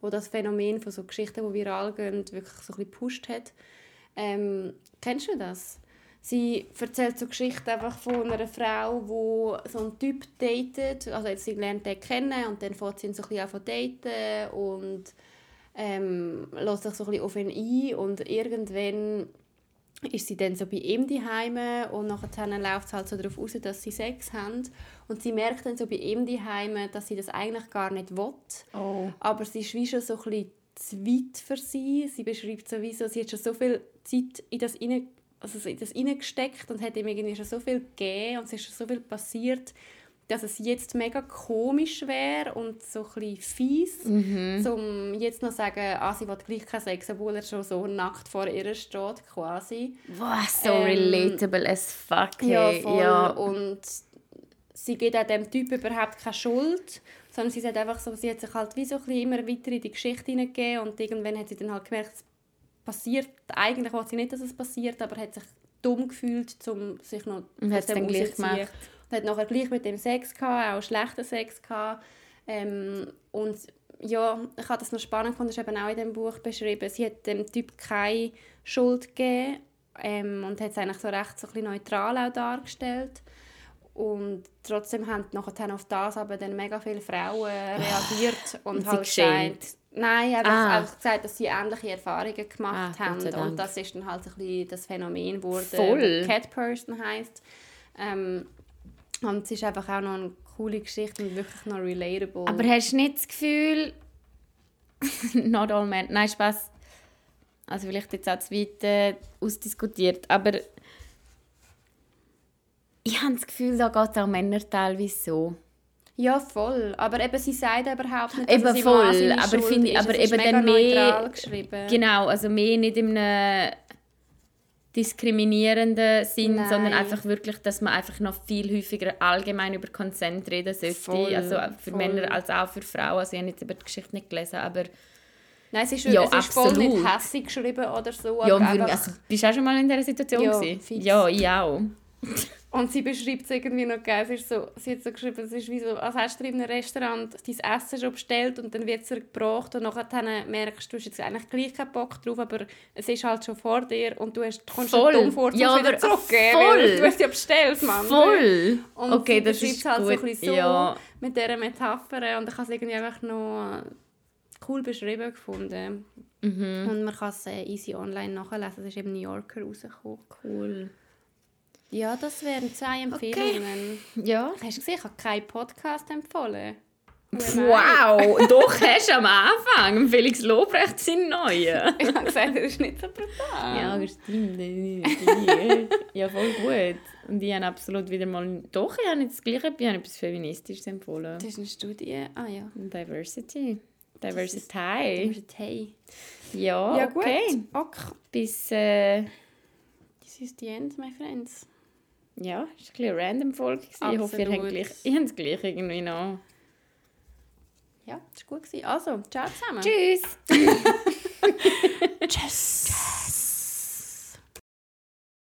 wo das Phänomen von so Geschichten, die viral gehen, wirklich so ein bisschen gepusht hat. Ähm, kennst du das? Sie erzählt so Geschichten einfach von einer Frau, die so einen Typ datet. Also jetzt, sie lernt den kennen und dann fängt sie ihn so ein bisschen an daten und ähm, lässt sich so ein bisschen auf ihn ein und irgendwann ist sie dann so bei ihm daheim und nachher läuft es halt so darauf aus, dass sie Sex haben und sie merkt dann so bei ihm daheim, dass sie das eigentlich gar nicht will. Oh. Aber sie ist wie schon so ein bisschen zu weit für sie. Sie beschreibt sowieso, sie hat schon so viel Zeit in das rein, also in das reingesteckt und hat ihm irgendwie schon so viel gegeben und es ist schon so viel passiert, dass es jetzt mega komisch wäre und so ein fies, um jetzt noch zu sagen, ah, sie will gleich keinen Sex, obwohl er schon so nackt vor ihr steht quasi. Wow, so Ähm, relatable as fuck. Ja, Hey. voll. ja. Und sie gibt auch dem Typ überhaupt keine Schuld, sondern sie sagt einfach so, sie hat sich halt wie so ein immer weiter in die Geschichte hineingegeben und irgendwann hat sie dann halt gemerkt, es passiert, eigentlich wollte sie nicht, dass es passiert, aber hat sich dumm gefühlt, um sich noch Und dem dann gleich gemacht. Und hat nachher gleich mit dem Sex gehabt, auch schlechten Sex gehabt. Ähm, und ja, ich habe das noch spannend gefunden, das ist eben auch in dem Buch beschrieben. Sie hat dem Typ keine Schuld gegeben ähm, und hat es eigentlich so recht so ein bisschen neutral auch dargestellt. Und trotzdem haben nachher auf das aber dann mega viele Frauen reagiert *laughs* und, Und halt gesagt, nein, einfach, Ah. einfach gesagt, dass sie ähnliche Erfahrungen gemacht Ah, haben. Und das ist dann halt ein bisschen das Phänomen das Cat Person heisst. Ähm, und es ist einfach auch noch eine coole Geschichte und wirklich noch relatable. Aber hast du nicht das Gefühl, *laughs* not all men, nein, Spaß. Also vielleicht jetzt auch zu weit äh, ausdiskutiert, aber ich habe das Gefühl, da geht es auch Männer teilweise so. ja, voll. Aber eben, sie sagt überhaupt nicht, Eben dass es im voll, aber Schuld finde ich- ist. aber es ist eben mega dann mehr-. Genau, also mehr nicht in einem diskriminierenden Sinn, Nein. sondern einfach wirklich, dass man einfach noch viel häufiger allgemein über Consent reden sollte. Voll, also für voll. Männer als auch für Frauen. Also ich habe jetzt über die Geschichte nicht gelesen, aber Nein, es ist, Ja, es ist voll nicht hässlich geschrieben oder so. ja, aber also, bist du auch schon mal in dieser Situation? Ja, ja ich auch. Und sie beschreibt es irgendwie noch geil. Es ist so, sie hat so geschrieben, es ist wie so, als hättest du in einem Restaurant dein Essen schon bestellt und dann wird es dir gebracht und nachher dann merkst du, du hast jetzt eigentlich gleich keinen Bock drauf, aber es ist halt schon vor dir und du hast, kommst Voll. dumm vor, Ja, wieder aber zurückgeben, voll. weil du hast ja bestellt, Mann. Voll! Und okay, sie das ist es halt gut. so ein bisschen so ja. mit dieser Metapher und ich habe es irgendwie einfach noch cool beschrieben gefunden. Mhm. Und man kann es äh, easy online nachlesen. Es ist eben New Yorker rausgekommen. Cool. Ja, das wären zwei Empfehlungen. Ja. Hast du gesehen, ich habe keinen Podcast empfohlen. Wow! *laughs* Doch, hast du am Anfang. Felix Lobrecht sind neue. *laughs* Ich habe gesagt, er ist nicht so brutal. Ja, das stimmt. Ja, voll gut. Und ich habe absolut wieder mal... Doch, ich habe nicht das Gleiche, ich habe etwas Feministisches empfohlen. Das ist eine Studie. Ah ja. Diversity. Das Diversity. hey. Ja, Ja, gut. okay. Ok. Bis... Äh, This is the end, my friends. Ja, es war ein bisschen eine random Folge. gewesen. Ich hoffe, ihr habt Absolut. gleich, ihr habt es gleich irgendwie noch. Ja, das war gut. Also, ciao zusammen. Tschüss! *laughs* *laughs* Tschüss.